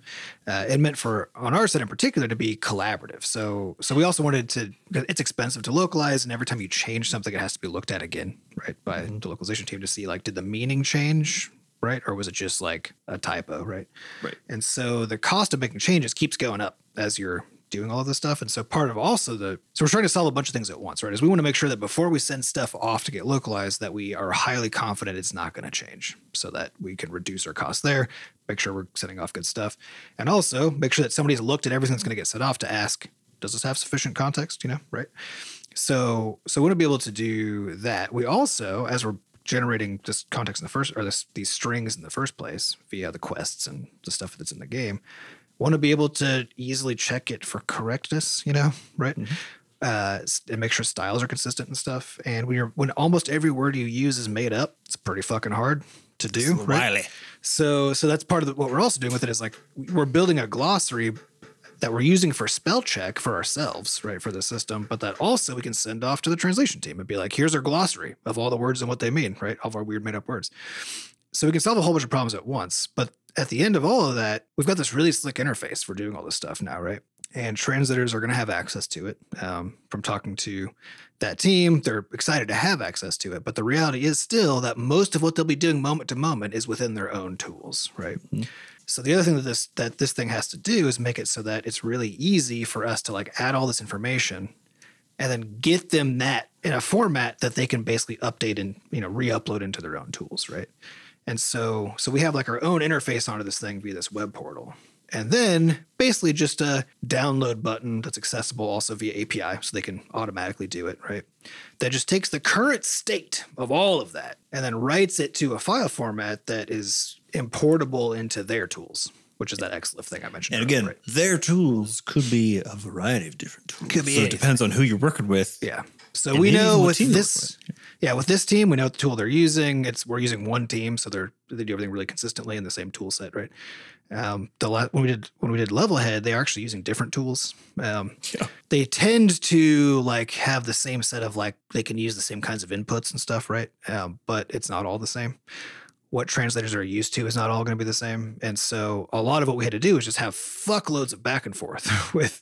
Uh, it meant for on our side in particular to be collaborative. So so we also wanted to it's expensive to localize and every time you change something it has to be looked at again right by the localization team to see like did the meaning change right or was it just like a typo right? Right. and so the cost of making changes keeps going up as you're doing all of this stuff. And so part of also the so we're trying to solve a bunch of things at once, right? Is we want to make sure that before we send stuff off to get localized, that we are highly confident it's not going to change, so that we can reduce our costs there, make sure we're sending off good stuff, and also make sure that somebody's looked at everything that's going to get sent off to ask, does this have sufficient context? You know, right? So so we want to be able to do that. We also, as we're generating this context in the first or this, these strings in the first place via the quests and the stuff that's in the game, want to be able to easily check it for correctness. You know, right? Uh, and make sure styles are consistent and stuff. And when you're when almost every word you use is made up, it's pretty fucking hard to do. Right? So so that's part of the, what we're also doing with it is like we're building a glossary that we're using for spell check for ourselves, right, for the system, but that also we can send off to the translation team and be like, here's our glossary of all the words and what they mean, right? Of our weird made up words. So we can solve a whole bunch of problems at once. But at the end of all of that, we've got this really slick interface for doing all this stuff now, right? And translators are going to have access to it. Um, from talking to that team, they're excited to have access to it. But the reality is still that most of what they'll be doing moment to moment is within their own tools, right? So the other thing that this that this thing has to do is make it so that it's really easy for us to like add all this information and then get them that in a format that they can basically update and you know re-upload into their own tools, right? And so so we have like our own interface onto this thing via this web portal. And then basically just a download button that's accessible also via API so they can automatically do it, right? That just takes the current state of all of that and then writes it to a file format that is importable into their tools, which is that XLIF thing I mentioned. And again, right? their tools could be a variety of different tools. Could be so it depends on who you're working with. Yeah. So we know with team you work this, yeah, with this team, we know the tool they're using. It's we're using one team, so they're they do everything really consistently in the same tool set, right? Um, the la- when we did when we did Levelhead, they are actually using different tools. Um, Yeah. They tend to like have the same set of like they can use the same kinds of inputs and stuff, right? Um, but it's not all the same. What translators are used to is not all going to be the same, and so a lot of what we had to do is just have fuckloads of back and forth <laughs> with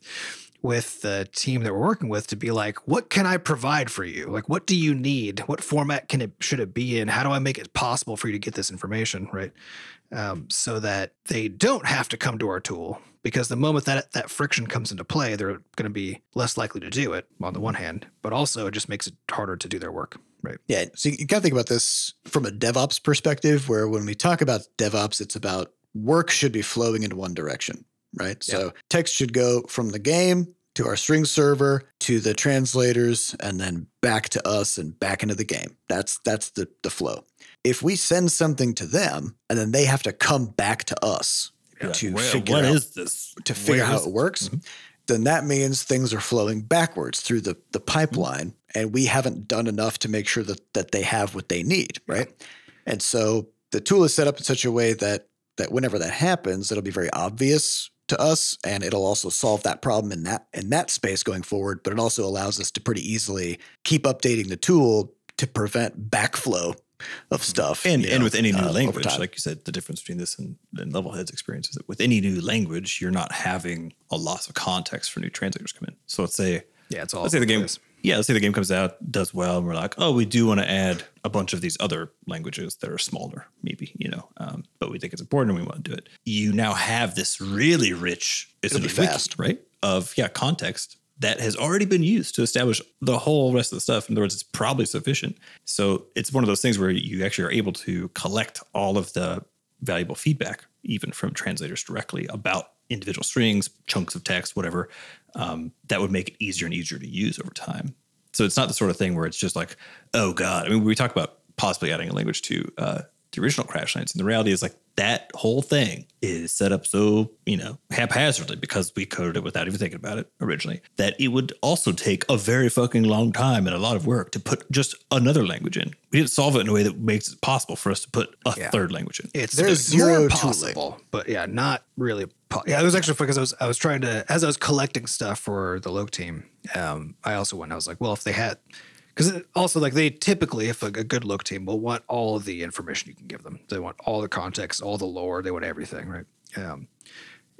with the team that we're working with to be like, what can I provide for you? Like, what do you need? What format can it should it be in? How do I make it possible for you to get this information right? Um, so that they don't have to come to our tool because the moment that that friction comes into play, they're going to be less likely to do it on the one hand, but also it just makes it harder to do their work, right? Yeah. So you got to think about this from a DevOps perspective, where when we talk about DevOps, it's about work should be flowing in one direction, right? So text should go from the game to our string server to the translators and then back to us and back into the game. That's that's the the flow. If we send something to them and then they have to come back to us Yeah. to Where- figure what out is this? to figure out how it works, mm-hmm. then that means things are flowing backwards through the, the mm-hmm. pipeline. And we haven't done enough to make sure that, that they have what they need. Right. And so the tool is set up in such a way that that whenever that happens, it'll be very obvious to us and it'll also solve that problem in that in that space going forward. But it also allows us to pretty easily keep updating the tool to prevent backflow of stuff. and and know, with any new uh, language, like you said, the difference between this and, and Levelhead's experience is that with any new language, you're not having a loss of context for new translators come in. So let's say Yeah, it's all. let's say the game place. Yeah let's say the game comes out does well and we're like oh we do want to add a bunch of these other languages that are smaller maybe you know um, but we think it's important and we want to do it. You now have this really rich it's be fast. right of yeah context that has already been used to establish the whole rest of the stuff. In other words it's probably sufficient. So it's one of those things where you actually are able to collect all of the valuable feedback even from translators directly about individual strings chunks of text whatever um, that would make it easier and easier to use over time. So it's not the sort of thing where it's just like, oh god. I mean, we talk about possibly adding a language to uh, the original Crashlands, and the reality is like that whole thing is set up so, you know, haphazardly because we coded it without even thinking about it originally, that it would also take a very fucking long time and a lot of work to put just another language in. We didn't solve it in a way that makes it possible for us to put a Yeah. third language in. It's There's zero more tooling. possible, but yeah, not really. Po- yeah, it was actually because I was I was trying to as I was collecting stuff for the loc team. Um, I also went. I was like, well, if they had, because also like they typically, if a, a good loc team will want all of the information you can give them. They want all the context, all the lore. They want everything, right? Um,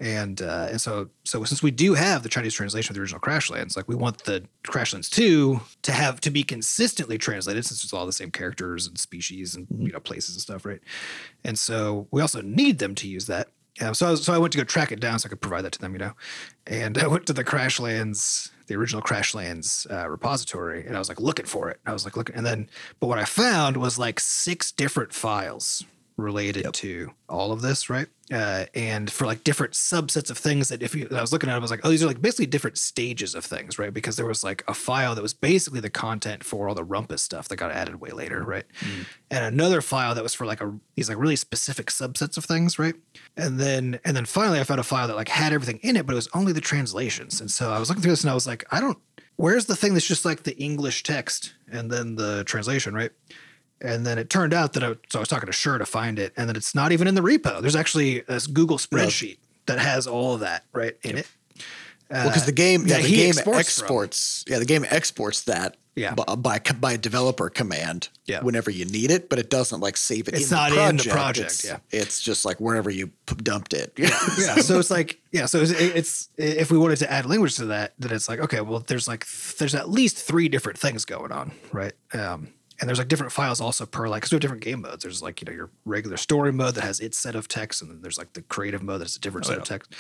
and uh, and so so since we do have the Chinese translation of the original Crashlands, like we want the Crashlands two to have to be consistently translated since it's all the same characters and species and you know places and stuff, right? And so we also need them to use that. Um, so I was, so I went to go track it down so I could provide that to them, you know. And <laughs> I went to the Crashlands, the original Crashlands uh, repository, and I was like looking for it. I was like looking, and then but what I found was like six different files related to all of this, right? Uh, and for like different subsets of things that if you, I was looking at, it, I was like, oh, these are like basically different stages of things, right? Because there was like a file that was basically the content for all the rumpus stuff that got added way later, right? And another file that was for like a these like really specific subsets of things, right? And then and then finally, I found a file that like had everything in it, but it was only the translations. And so I was looking through this, and I was like, I don't. Where's the thing that's just like the English text and then the translation, right? And then it turned out that I, so I was talking to Sure to find it, and then it's not even in the repo. There's actually a Google spreadsheet that has all of that right in it. Well, because the game, yeah, the game exports exports, yeah, the game exports that Yeah. by, by by developer command Yeah. whenever you need it, but it doesn't like save it. It's in not the in the project. It's, yeah. it's just like wherever you p- dumped it. yeah. <laughs> So it's like, yeah. So it's, it's if we wanted to add language to that, then it's like, okay, well, there's like there's at least three different things going on, right? Um, and there's like different files also per like because we have different game modes. There's like you know your regular story mode that has its set of text, and then there's like the creative mode that's a different oh, set of text.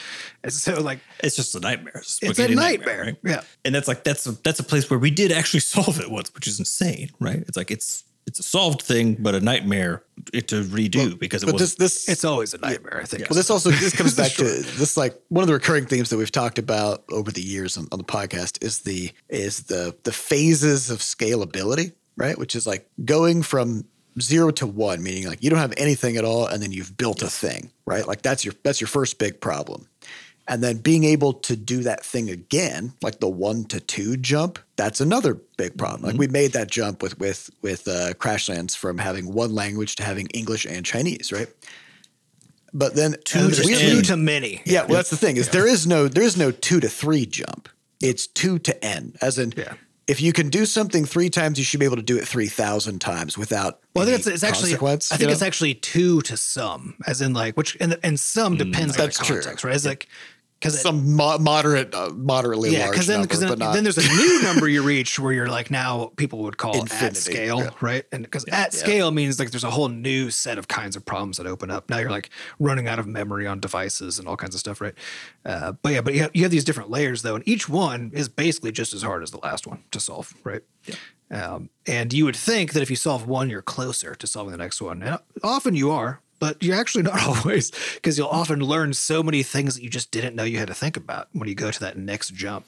And so like It's just a nightmare. it's a spaghetti nightmare. right? Yeah. And that's like that's a, that's a place where we did actually <laughs> solve it once, which is insane, right? It's like it's it's a solved thing, but a nightmare to redo because it was this this It's always a nightmare. I think. Well, this also this comes <laughs> back to this like one of the recurring themes that we've talked about over the years on, on the podcast is the is the the phases of scalability, right? Which is like going from zero to one, meaning like you don't have anything at all, and then you've built a thing, right? Like that's your that's your first big problem. And then being able to do that thing again, like the one to two jump, that's another big problem. Like we made that jump with with with uh, Crashlands from having one language to having English and Chinese, right? But then two to, two to many. yeah, well, that's the thing is there is no there is no two to three jump. It's two to n, as in Yeah. If you can do something three times, you should be able to do it three thousand times without. Well, I think it's, it's actually. consequence, I you think know? it's actually two to some, as in like which, and and some hmm. depends on the That's true. context, right? It's like because some mo- moderate, uh, moderately yeah, large then number, then, but not. then there's a new <laughs> number you reach where you're like now people would call at Infinity, scale, yeah. right? And because at scale means like there's a whole new set of kinds of problems that open up. Now you're like running out of memory on devices and all kinds of stuff, right? Uh, but yeah, but you have, you have these different layers though, and each one is basically just as hard as the last one to solve, right? Um, and you would think that if you solve one, you're closer to solving the next one. And often you are, but you're actually not <laughs> always because you'll often learn so many things that you just didn't know you had to think about when you go to that next jump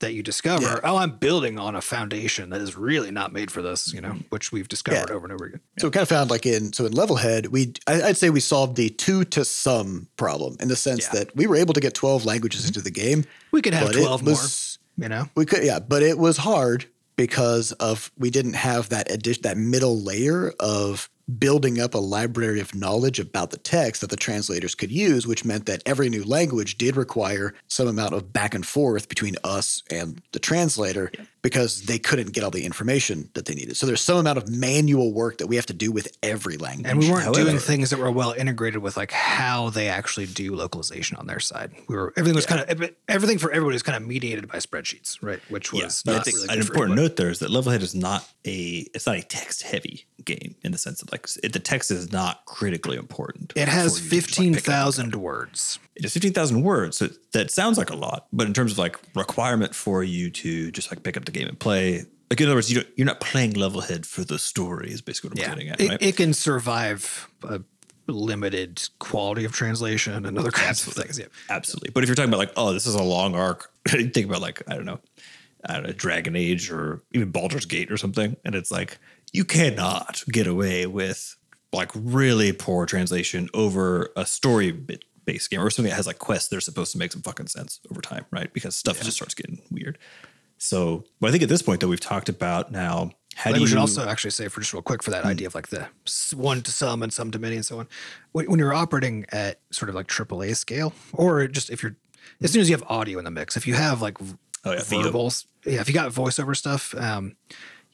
that you discover, Yeah. oh, I'm building on a foundation that is really not made for this, you know, mm-hmm. which we've discovered Yeah. over and over again. So we kind of found like in so in Levelhead, we I- I'd say we solved the two to some problem in the sense Yeah. that we were able to get twelve languages mm-hmm. into the game. We could have 12 was- more, you know? We could, yeah, but it was hard because of we didn't have that addition, that middle layer of building up a library of knowledge about the text that the translators could use, which meant that every new language did require some amount of back and forth between us and the translator because they couldn't get all the information that they needed. So there's some amount of manual work that we have to do with every language. And we weren't However- doing things that were well integrated with like how they actually do localization on their side. We were everything was kind of everything for everybody was kind of mediated by spreadsheets, right? Which was Yeah, not I think really an important note there is that Levelhead is not a it's not a text heavy game in the sense of like it, the text is not critically important. It has for you to just, like, fifteen pick it up. thousand words. It is fifteen thousand words. So that sounds like a lot, but in terms of like requirement for you to just like pick up the game and play, like in other words, you don't, you're not playing Levelhead for the story. Is basically what I'm Yeah, getting at, it, right? it can survive a limited quality of translation and other kinds of things. Yeah. Absolutely. But if you're talking about like, oh, this is a long arc, <clears throat> think about like, I don't know, I don't know, Dragon Age or even Baldur's Gate or something. And it's like, you cannot get away with like really poor translation over a story bit based game or something that has like quests that are supposed to make some fucking sense over time, right? Because stuff just starts getting weird. So, but I think at this point though, we've talked about now, how do you we should also actually say for just real quick for that idea of like the one to some and some to many and so on. When, you're operating at sort of like AAA scale, or just if you're as soon as you have audio in the mix, if you have like Oh, yeah, verbals, yeah, if you got voiceover stuff, um,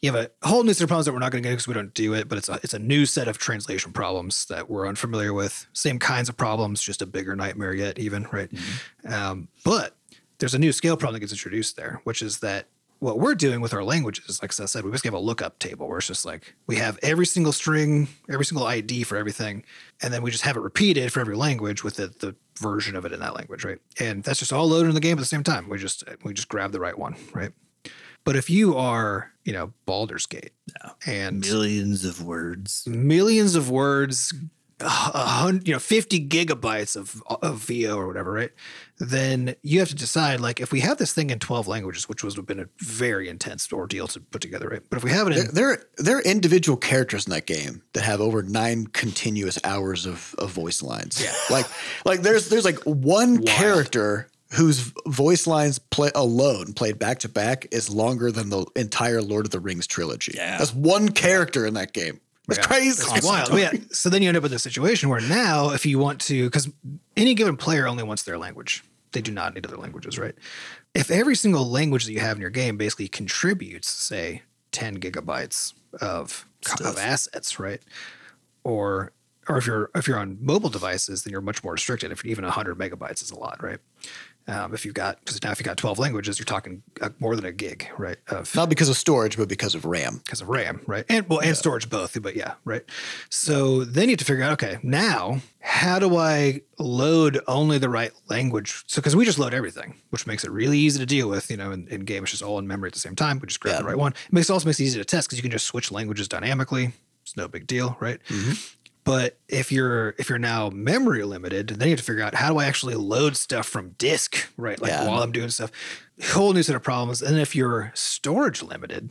you have a whole new set of problems that we're not going to get because we don't do it, but it's a it's a new set of translation problems that we're unfamiliar with. Same kinds of problems, just a bigger nightmare yet, even right. Um, but there's a new scale problem that gets introduced there, which is that what we're doing with our languages, like I said, we basically have a lookup table where it's just like we have every single string, every single ID for everything, and then we just have it repeated for every language with the, the version of it in that language, right? And that's just all loaded in the game at the same time. We just we just grab the right one, right? But if you are, you know, Baldur's Gate and millions of words? millions of words, a hundred, you know, 50 gigabytes of, of VO or whatever, right? Then you have to decide, like, if we have this thing in 12 languages, which would have been a very intense ordeal to put together, right? But if we have it in, There, there are individual characters in that game that have over nine continuous hours of, of voice lines. Yeah, like like there's there's like one character whose voice lines play alone played back to back is longer than the entire Lord of the Rings trilogy. Yeah. that's one character in that game. That's Yeah, crazy. It's wild. Yeah. So then you end up with a situation where now, if you want to, because any given player only wants their language, they do not need other languages, right? If every single language that you have in your game basically contributes, say, 10 gigabytes of, of assets, right? Or or if you're if you're on mobile devices, then you're much more restricted. If even 100 megabytes is a lot, right? Um, if you've got because now if you've got 12 languages, you're talking uh, more than a gig, right? Of Not because of storage, but because of RAM. because of RAM, right? And well, and storage both, but yeah, right. So then you have to figure out, okay, now how do I load only the right language? So because we just load everything, which makes it really easy to deal with, you know, in, in game, it's just all in memory at the same time. We just grab the right one. It makes it also makes it easy to test because you can just switch languages dynamically. It's no big deal, right? But if you're if you're now memory limited, then you have to figure out how do I actually load stuff from disk, right? Like Yeah. while I'm doing stuff. Whole new set of problems. And then if you're storage limited,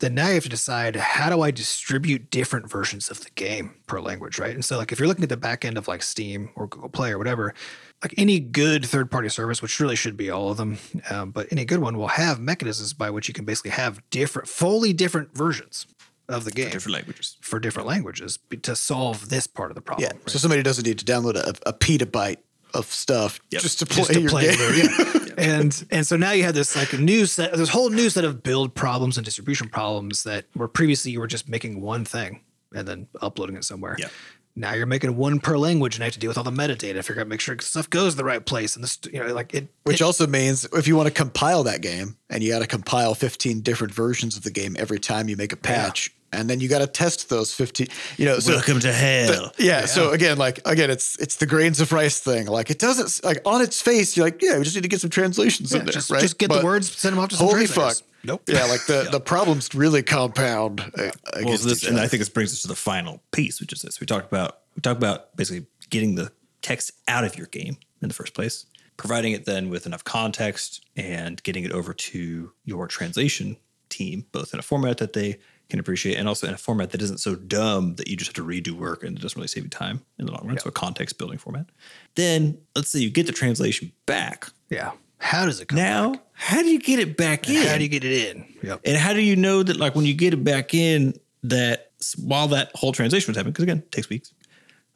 then now you have to decide how do I distribute different versions of the game per language, right? And so, like, if you're looking at the back end of like Steam or Google Play or whatever, like any good third party service, which really should be all of them, um, but any good one will have mechanisms by which you can basically have different, fully different versions of the game for Different languages. for different languages to solve this part of the problem. Yeah, so somebody doesn't need to download a, a petabyte of stuff Yep. just to play just to your play game. the- yeah. <laughs> <laughs> and and so now you have this like new set this whole new set of build problems and distribution problems that were previously you were just making one thing and then uploading it somewhere Yeah. Now you're making one per language and I have to deal with all the metadata. Figure out make sure stuff goes the right place and this you know like it Which also means if you want to compile that game and you got to compile 15 different versions of the game every time you make a patch, and then you got to test those 15, you know, so Welcome to hell. yeah, So again, like again, it's it's the grains of rice thing. Like it doesn't like on its face, you're like, yeah, we just need to get some translations yeah, in there, just, right? just get But the words send them off to some Holy translators. fuck! nope Yeah, like the <laughs> the problems really compound uh, well, against this, and. I think this brings us to the final piece, which is this. We talked about we talked about basically getting the text out of your game in the first place, providing it then with enough context and getting it over to your translation team, both in a format that they can appreciate and also in a format that isn't so dumb that you just have to redo work and it doesn't really save you time in the long run. So a context building format. Then let's say you get the translation back. yeah how does it come Now, how do you get it back in? how do you get it in yep And how do you know that, like, when you get it back in, that while that whole translation was happening, because again, it takes weeks,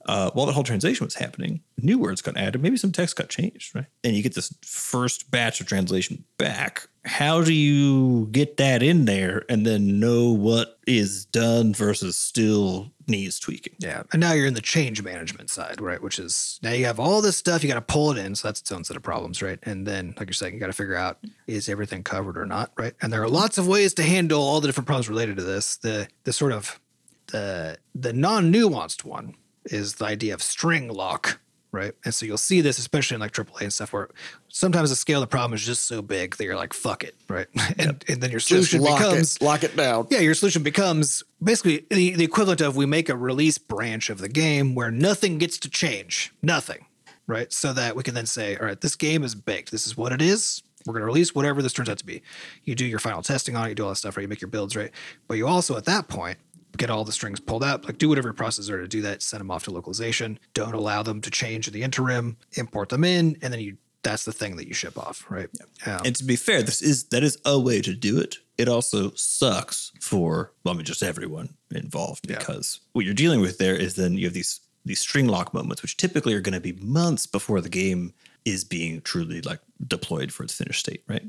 uh, while the whole translation was happening, new words got added, maybe some text got changed, right? And you get this first batch of translation back. How do you get that in there and then know what is done versus still needs tweaking? Yeah. And now you're in the change management side, right? Which is now you have all this stuff, you got to pull it in. So that's its own set of problems, right? And then, like you're saying, you got to figure out is everything covered or not, right? And there are lots of ways to handle all the different problems related to this. The the sort of the the non-nuanced one is the idea of string lock, right? And so you'll see this, especially in like AAA and stuff, where sometimes the scale of the problem is just so big that you're like, fuck it, right? <laughs> And, and then your solution lock becomes it, lock it down. yeah, your solution becomes basically the, the equivalent of we make a release branch of the game where nothing gets to change. Nothing. Right. So that we can then say, all right, this game is baked. This is what it is. We're going to release whatever this turns out to be. You do your final testing on it, you do all that stuff, right? You make your builds, right? But you also, at that point, get all the strings pulled up. Like do whatever process are to do that. Send them off to localization. Don't allow them to change in the interim. Import them in, and then you. That's the thing that you ship off, right? Um, And to be fair, this is that is a way to do it. It also sucks for well, I mean, just everyone involved Yeah. because what you're dealing with there is then you have these these string lock moments, which typically are going to be months before the game is being truly like deployed for its finished state, right?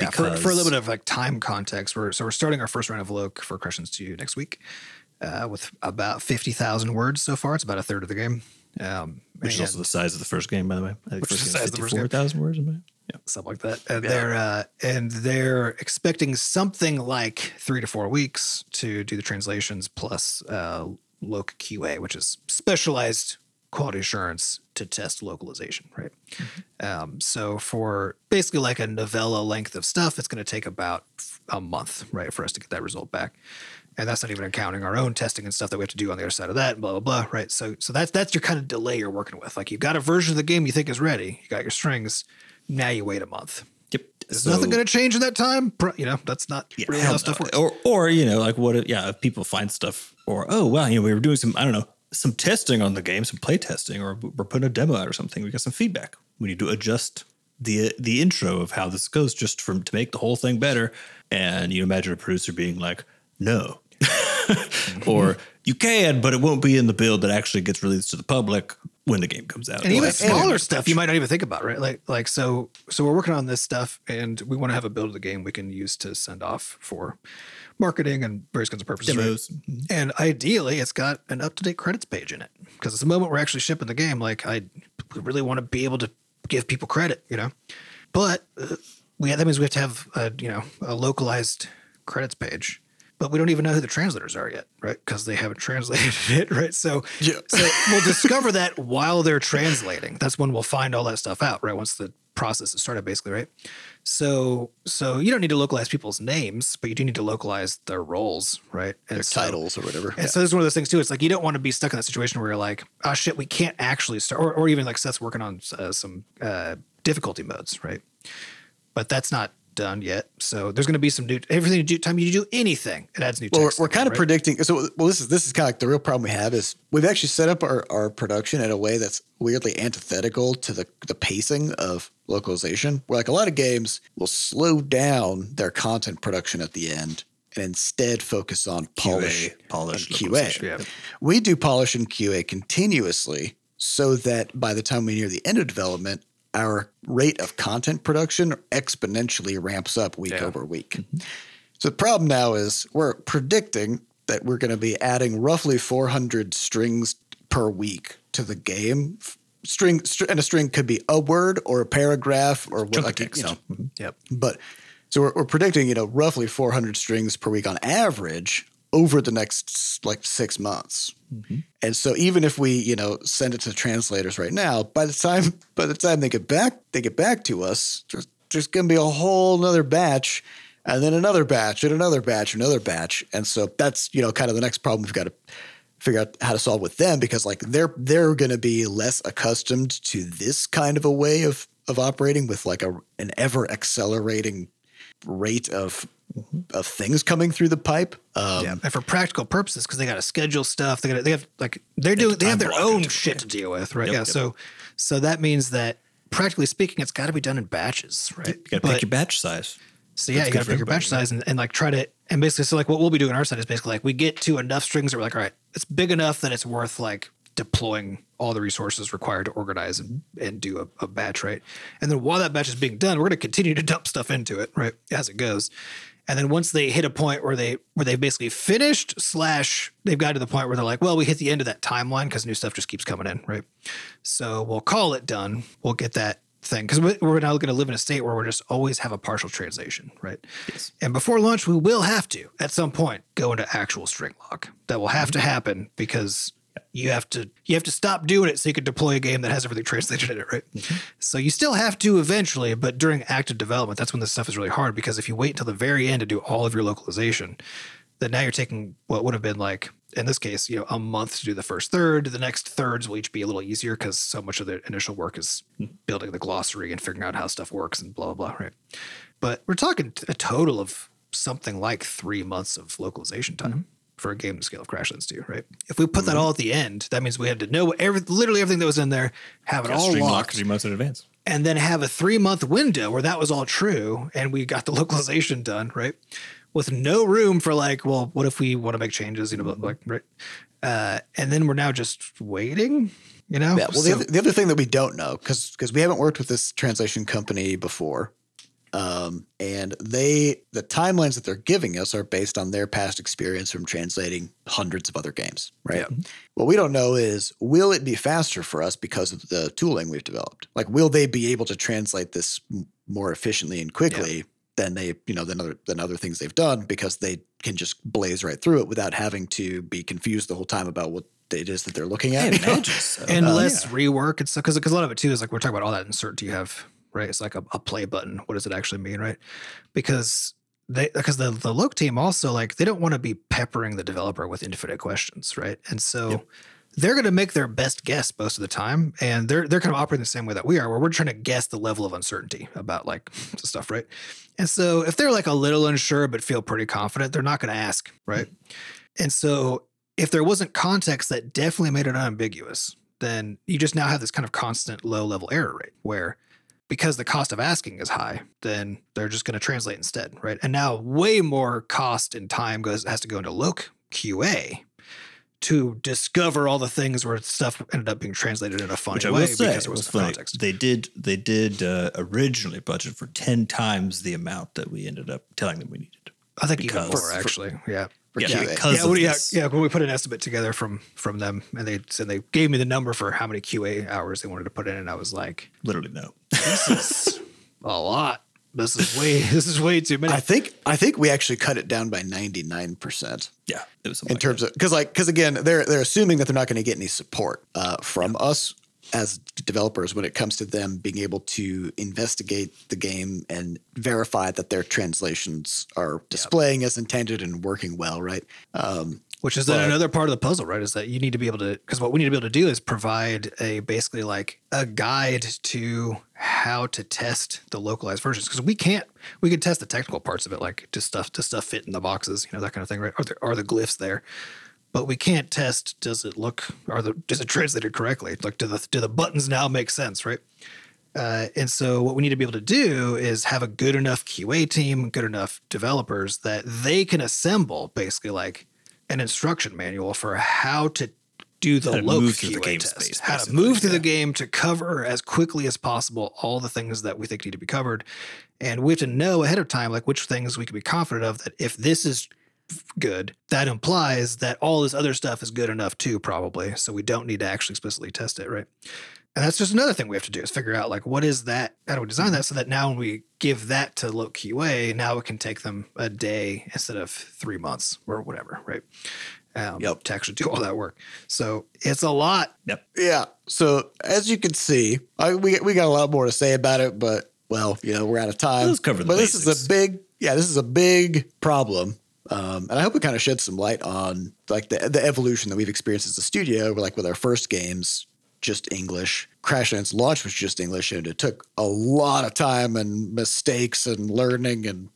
Yeah, for, for a little bit of like time context, we're so we're starting our first round of loc for questions to you next week, uh, with about fifty thousand words so far. It's about a third of the game, um, Which is also the size of the first game, by the way. I think Which is the size of the first game. thousand words. Yeah. something like that. And they're uh, and they're expecting something like three to four weeks to do the translations plus uh, loc QA, which is specialized quality assurance to test localization, right? Um, so for basically like a novella length of stuff, it's going to take about a month, right, for us to get that result back. And that's not even accounting our own testing and stuff that we have to do on the other side of that, and blah blah blah, right? So so that's that's your kind of delay you're working with. Like you've got a version of the game you think is ready, you got your strings, now you wait a month. Yep. Is So- nothing going to change in that time. You know, that's not Yeah, really how stuff works. Or, or you know, like what? If, yeah, if people find stuff, or oh well, you know, we were doing some, I don't know, some testing on the game, some play testing, or we're putting a demo out or something. We got some feedback. We need to adjust the the intro of how this goes, just from to make the whole thing better. And you imagine a producer being like, no. <laughs> or you can, but it won't be in the build that actually gets released to the public when the game comes out. and even smaller stuff you might not even think about, right? Like, like so, so we're working on this stuff, and we want to have a build of the game we can use to send off for marketing and various kinds of purposes. right? demos. And ideally, it's got an up to date credits page in it because it's the moment we're actually shipping the game. Like, I really want to be able to give people credit, you know. But uh, we that means we have to have a you know a localized credits page. But we don't even know who the translators are yet, right? Because they haven't <laughs> translated it, right? So, Yeah. so we'll discover that while they're translating. That's when we'll find all that stuff out, right? Once the process is started, basically, right? So, so you don't need to localize people's names, but you do need to localize their roles, right? And Their so- titles or whatever. and so this is one of those things too. It's like you don't want to be stuck in that situation where you're like, oh shit, we can't actually start, or, or even like Seth's working on uh, some uh, difficulty modes, right? But that's not done yet. So there's going to be some new everything. You do, time you do anything, it adds new. Well, we're, we're it, kind of right? predicting. So, well, this is this is kind of like the real problem we have is we've actually set up our, our production in a way that's weirdly antithetical to the the pacing of localization. Where like a lot of games will slow down their content production at the end and instead focus on polish, polish, QA. Yeah. We do polish and QA continuously so that by the time we near the end of development, our rate of content production exponentially ramps up week Yeah. over week. Mm-hmm. So the problem now is we're predicting that we're going to be adding roughly 400 strings per week to the game. String, str- and a string could be a word or a paragraph or what, Chunk of like, you text. know, Yep. but so we're, we're predicting, you know, roughly 400 strings per week on average over the next like six months. Mm-hmm. And so even if we, you know, send it to translators right now, by the time by the time they get back, they get back to us, there's, there's going to be a whole nother batch, and then another batch, and another batch, another batch, and so that's you know kind of the next problem we've got to figure out how to solve with them because like they're they're going to be less accustomed to this kind of a way of of operating with like a an ever accelerating rate of of things coming through the pipe. Um, yeah. And for practical purposes, because they got to schedule stuff, they got they have like they're doing they have their own it. shit to deal with, right? Yep, yeah. yep. So so that means that practically speaking, it's got to be done in batches, right? You got to pick your batch size. So yeah, That's you got to pick your batch size and, and like try to and basically so like what we'll be doing on our side is basically like we get to enough strings that we're like, all right, it's big enough that it's worth like deploying all the resources required to organize and, and do a, a batch, right? And then while that batch is being done, we're gonna continue to dump stuff into it, right? As it goes. And then once they hit a point where they where they've basically finished slash they've got to the point where they're like, well, we hit the end of that timeline because new stuff just keeps coming in, right? So we'll call it done. We'll get that thing because we're now going to live in a state where we're just always have a partial translation, right? Yes. And before launch, we will have to at some point go into actual string lock. That will have to happen because you have to you have to stop doing it so you can deploy a game that has everything translated in it, right? Mm-hmm. So you still have to eventually, but during active development, that's when this stuff is really hard because if you wait until the very end to do all of your localization, then now you're taking what would have been like in this case, you know, a month to do the first third. The next thirds will each be a little easier because so much of the initial work is building the glossary and figuring out how stuff works and blah blah blah, right? But we're talking a total of something like three months of localization time mm-hmm. For a game the scale of Crashlands 2, right? If we put that all at the end, that means we had to know every, literally everything that was in there, have it all String lock locked, three months in advance. and then have a three month window where that was all true and we got the <laughs> localization done, right? With no room for like, well, what if we want to make changes, you know, Mm-hmm. like, right? Uh, and then we're now just waiting, you know? Yeah. Well, the, other, the other thing that we don't know, because because we haven't worked with this translation company before, um, and they the timelines that they're giving us are based on their past experience from translating hundreds of other games. Right. Yeah. What we don't know is will it be faster for us because of the tooling we've developed? Like, will they be able to translate this more efficiently and quickly? Than they, you know, than other than other things they've done because they can just blaze right through it without having to be confused the whole time about what it is that they're looking at. you <laughs> know? Imagine so. and Uh, less rework and stuff because because a lot of it too is like we're talking about all that uncertainty you have right? It's like a, a play button. What does it actually mean right? Because they because the the loc team also like they don't want to be peppering the developer with infinite questions right? And so they're going to make their best guess most of the time and they're they're kind of operating the same way that we are where we're trying to guess the level of uncertainty about like <laughs> stuff right? And so if they're like a little unsure but feel pretty confident they're not going to ask right? Mm-hmm. And so if there wasn't context that definitely made it unambiguous, then you just now have this kind of constant low level error rate where because the cost of asking is high, then they're just going to translate instead, right? And now way more cost and time goes has to go into loc QA to discover all the things where stuff ended up being translated in a funny Which I way say because there was funny. context. They did they did uh, originally budget for ten times the amount that we ended up telling them we needed. I think because- even more for- actually. Yeah. For Yeah, QA. yeah, of well, yeah, yeah. When we put an estimate together from from them, and they said they gave me the number for how many QA hours they wanted to put in, and I was like, Literally no. "This is a lot. This is way. <laughs> This is way too many." I think I think we actually cut it down by ninety nine percent Yeah, it was in something like terms of because like because again they're they're assuming that they're not going to get any support uh, from us as developers when it comes to them being able to investigate the game and verify that their translations are displaying as intended and working well, right? Um, Which is then another part of the puzzle, right? Is that you need to be able to, because what we need to be able to do is provide a basically like a guide to how to test the localized versions. Because we can't, we can test the technical parts of it, like does stuff, does stuff fit in the boxes, you know, that kind of thing, right? Are there are the glyphs there? But we can't test. Does it look? Are the does it translated correctly? Like do the do the buttons now make sense, right? Uh, and so what we need to be able to do is have a good enough QA team, good enough developers that they can assemble basically like an instruction manual for how to do the loc QA game test, space, how to move through yeah. the game to cover as quickly as possible all the things that we think need to be covered, and we have to know ahead of time like which things we can be confident of that if this is good, that implies that all this other stuff is good enough too, probably. So we don't need to actually explicitly test it, right? And that's just another thing we have to do is figure out like what is that? How do we design that so that now when we give that to Loc QA, now it can take them a day instead of three months or whatever, right? Um, Yep. To actually do all that work. So it's a lot. Yep. yeah. So as you can see, I, we we got a lot more to say about it, but well, you know, we're out of time. Let's cover the but this is a big, yeah, this is a big problem. Um, and I hope it kind of sheds some light on like the the evolution that we've experienced as a studio. Like with our first games, just English. Crashlands launch was just English, and it took a lot of time and mistakes and learning and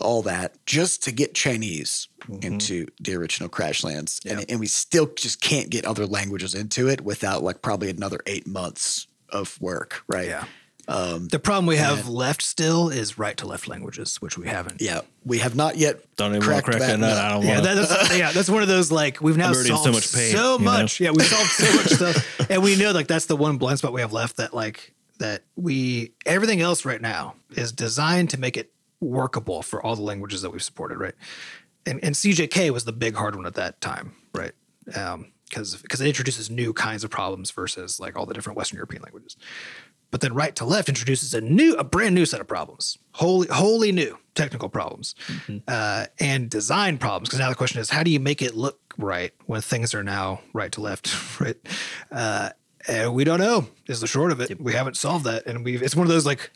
all that just to get Chinese into the original Crashlands. And, and we still just can't get other languages into it without like probably another eight months of work, right? Yeah. Um, The problem we have left still is right to left languages, which we haven't. yeah. We have not yet Don't even want cracked crack that nut. I don't Yeah, want that, that's yeah, that's one of those like we've now I'm already in solved so much pain, so you know? much. Yeah, we <laughs> solved so much stuff, and we know like that's the one blind spot we have left. That like that we everything else right now is designed to make it workable for all the languages that we've supported, right? And and CJK was the big hard one at that time, right? Um, because because it introduces new kinds of problems versus like all the different Western European languages. But then right to left introduces a new, a brand new set of problems, wholly, wholly new technical problems, uh, and design problems. Because now the question is, how do you make it look right when things are now right to left, <laughs> right? Uh, and we don't know. Is the short of it. We haven't solved that, and we've. It's one of those like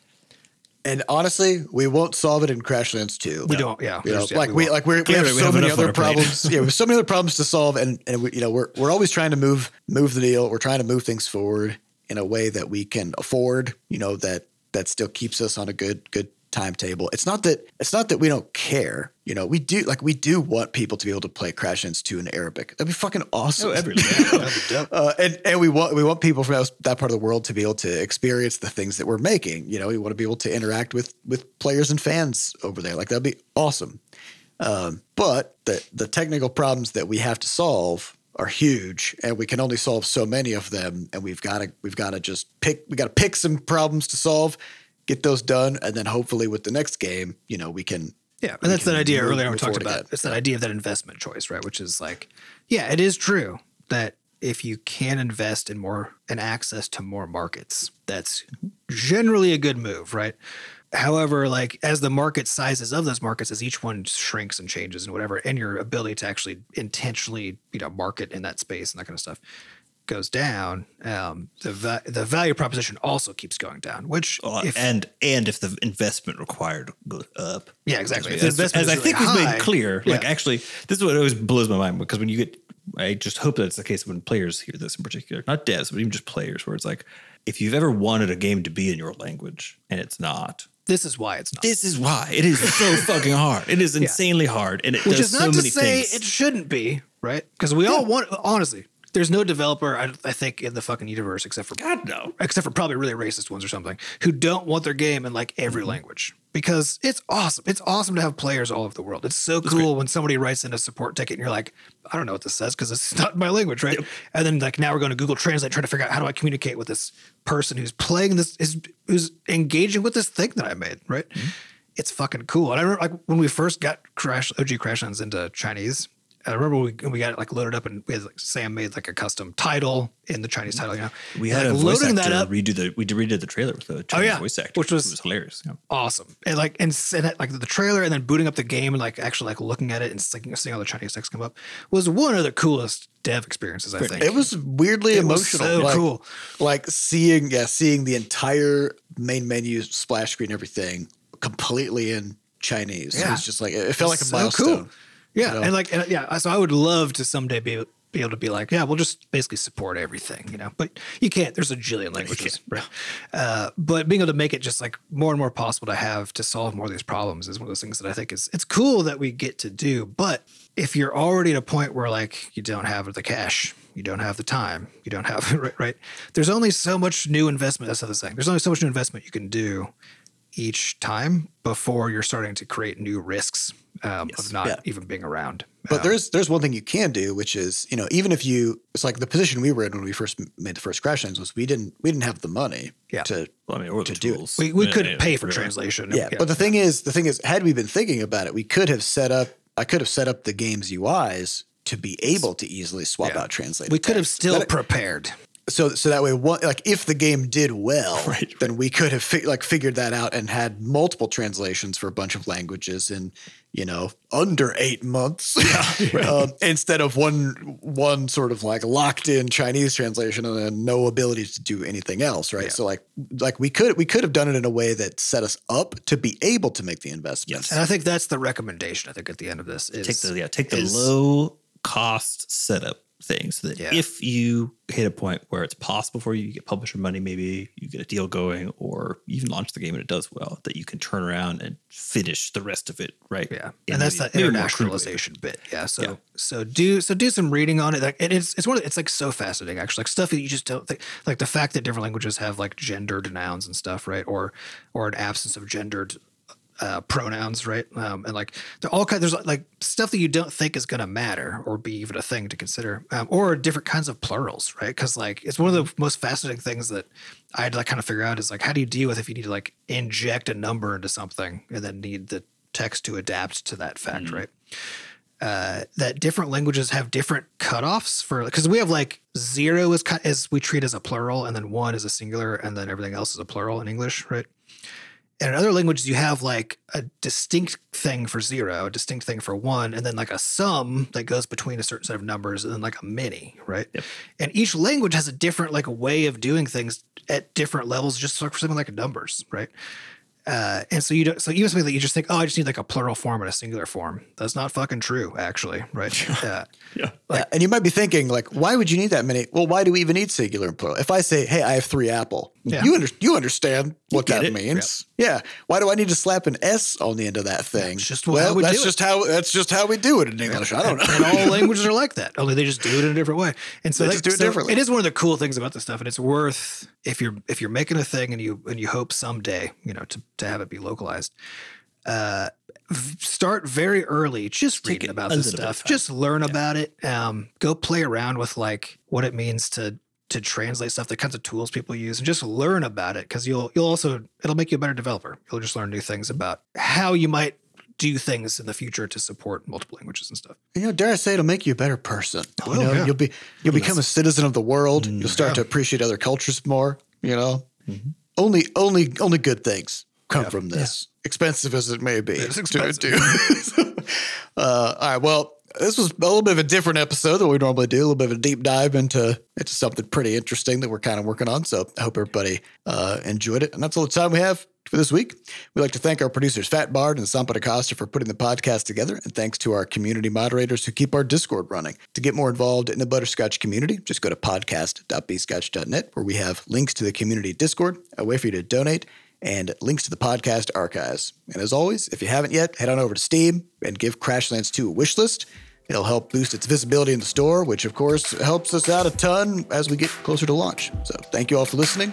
And honestly, we won't solve it in Crashlands 2. we don't. Yeah, You know, there's- yeah, like we, won't. like we're, we have we so have many other problems. yeah, we have so many other problems to solve, and and we, you know we're we're always trying to move move the deal. We're trying to move things forward in a way that we can afford. You know that that still keeps us on a good good timetable. It's not that it's not that we don't care. You know, we do like we do want people to be able to play Crashlands 2 in Arabic. That'd be fucking awesome. Oh, every- <laughs> uh, and and we want we want people from that, that part of the world to be able to experience the things that we're making. You know, we want to be able to interact with with players and fans over there. Like that'd be awesome. Um, but the the technical problems that we have to solve are huge, and we can only solve so many of them. And we've got to we've got to just pick we got to pick some problems to solve, get those done, and then hopefully with the next game, you know, we can Yeah, and that's that idea move- earlier we talked about. again. It's that idea of that investment choice, right? Which is like, yeah, it is true that if you can invest in more and access to more markets, that's generally a good move, right? However, like as the market sizes of those markets, as each one shrinks and changes and whatever, and your ability to actually intentionally, you know, market in that space and that kind of stuff goes down, um, the va- the value proposition also keeps going down. Which, Uh, if, and and if the investment required goes up, yeah, exactly. As, as is I think really we've made clear, like actually, this is what always blows my mind because when you get, I just hope that it's the case when players hear this in particular, not devs, but even just players, where it's like, if you've ever wanted a game to be in your language and it's not, this is why it's not. this is why it is so <laughs> fucking hard. It is insanely hard, and it Which does is so not to many say things. it shouldn't be, right? Because we all want, honestly, there's no developer, I, I think, in the fucking universe except for God no. except for probably really racist ones or something, who don't want their game in like every Mm-hmm. language because it's awesome. It's awesome to have players all over the world. It's so cool when somebody writes in a support ticket and you're like, I don't know what this says because it's <laughs> not my language, right? And then like now we're going to Google Translate trying to figure out how do I communicate with this person who's playing this is who's engaging with this thing that I made, right? Mm-hmm. It's fucking cool. And I remember like when we first got Crash OG Crashlands into Chinese. I remember we, we got it like loaded up and we had like Sam made like a custom title in the Chinese title, you know. We had like, a voice loading actor that up redo the we redid the trailer with a oh, Chinese yeah. voice actor, Which was- was hilarious. Yeah. awesome and like and, s- and like the trailer and then booting up the game and like actually like looking at it and like, seeing all the chinese text come up was one of the coolest dev experiences i think It was weirdly It was emotional. so like, cool. Like seeing, yeah, seeing the entire main menu, splash screen, everything completely in Chinese. It was just like it felt like a So milestone. Yeah know? and like and, yeah so i would love to someday be be able to be like yeah we'll just basically support everything you know but you can't there's a jillion languages right uh, but being able to make it just like more and more possible to have to solve more of these problems is one of those things that i think is it's cool that we get to do but if you're already at a point where like you don't have the cash you don't have the time you don't have <laughs> right, right there's only so much new investment that's the other thing there's only so much new investment you can do each time before you're starting to create new risks um, of not Yeah. even being around. But Um, there's there's one thing you can do, which is you know even if you it's like the position we were in when we first made the first crash lands was we didn't we didn't have the money Yeah. to Well, I mean, or the To do it. we, we Yeah, couldn't yeah, pay for really. translation. yeah, But the thing is, the thing is, had we been thinking about it, we could have set up. I could have set up the game's UIs to be able to easily swap Yeah. out translated. we could have still That- prepared. So so that way, one like if the game did well, <laughs> Right, then we could have fi- like figured that out and had multiple translations for a bunch of languages in you know under eight months, <laughs> <laughs> um, instead of one one sort of like locked in Chinese translation and then no ability to do anything else, right? So like like we could we could have done it in a way that set us up to be able to make the investments. And I think that's the recommendation. I think at the end of this is take the yeah take the is- low cost setup thing so that Yeah. if you hit a point where it's possible for you you get publisher money maybe you get a deal going or even launch the game and it does well that you can turn around and finish the rest of it right yeah, and that's maybe- that internationalization bit. Yeah, so Yeah. so do so do some reading on it. Like and it's it's one of it's like so fascinating actually. Like stuff that you just don't think like the fact that different languages have like gendered nouns and stuff, right? Or or an absence of gendered uh, pronouns, right? Um, and like they're all kind. There's like stuff that you don't think is going to matter or be even a thing to consider, um, or different kinds of plurals, right? Because like it's one of the most fascinating things that I had to like kind of figure out is like how do you deal with if you need to like inject a number into something and then need the text to adapt to that fact, right? Uh, that different languages have different cutoffs for because we have like zero is ki- is we treat as a plural and then one is a singular and then everything else is a plural in English, right? And in other languages, you have like a distinct thing for zero, a distinct thing for one, and then like a sum that goes between a certain set of numbers, and then like a many, right? Yep. And each language has a different like a way of doing things at different levels, just for something like numbers, right? Uh, and so you don't, so even something that you just think, oh, I just need like a plural form and a singular form. That's not fucking true, actually, right? Uh, <laughs> Yeah. Yeah, and you might be thinking, like, why would you need that many? Well, why do we even need singular and plural? If I say, "Hey, I have three apple," Yeah. you under, you understand what get that it. means. Yeah. Why do I need to slap an S on the end of that thing? just how well, we that's do it. just how that's just how we do it in English. I don't know. and all <laughs> languages are like that. Only they just do it in a different way. And so They that- just do it so differently. It is one of the cool things about this stuff, and it's worth if you're if you're making a thing and you and you hope someday you know to to have it be localized. Uh, start very early, just Take reading about this little bit of stuff. Just learn about it. Um, go play around with like what it means to to translate stuff, the kinds of tools people use, and just learn about it because you'll you'll also it'll make you a better developer. You'll just learn new things about how you might do things in the future to support multiple languages and stuff. You know, dare I say, it'll make you a better person. Oh, you know, yeah. you'll be you'll become a citizen of the world. Mm, you'll start to appreciate other cultures more. You know, only only only good things come from this, expensive as it may be. It's to expensive. do. <laughs> uh, all right, well. This was a little bit of a different episode than we normally do. A little bit of a deep dive into into something pretty interesting that we're kind of working on. So I hope everybody uh, enjoyed it. And that's all the time we have for this week. We'd like to thank our producers, Fat Bard and Sampa Acosta, for putting the podcast together. And thanks to our community moderators who keep our Discord running. To get more involved in the Butterscotch community, just go to podcast.bscotch.net, where we have links to the community Discord, a way for you to donate, and links to the podcast archives. And as always, if you haven't yet, head on over to Steam and give Crashlands 2 a wish list. It'll help boost its visibility in the store, which of course helps us out a ton as we get closer to launch. So thank you all for listening,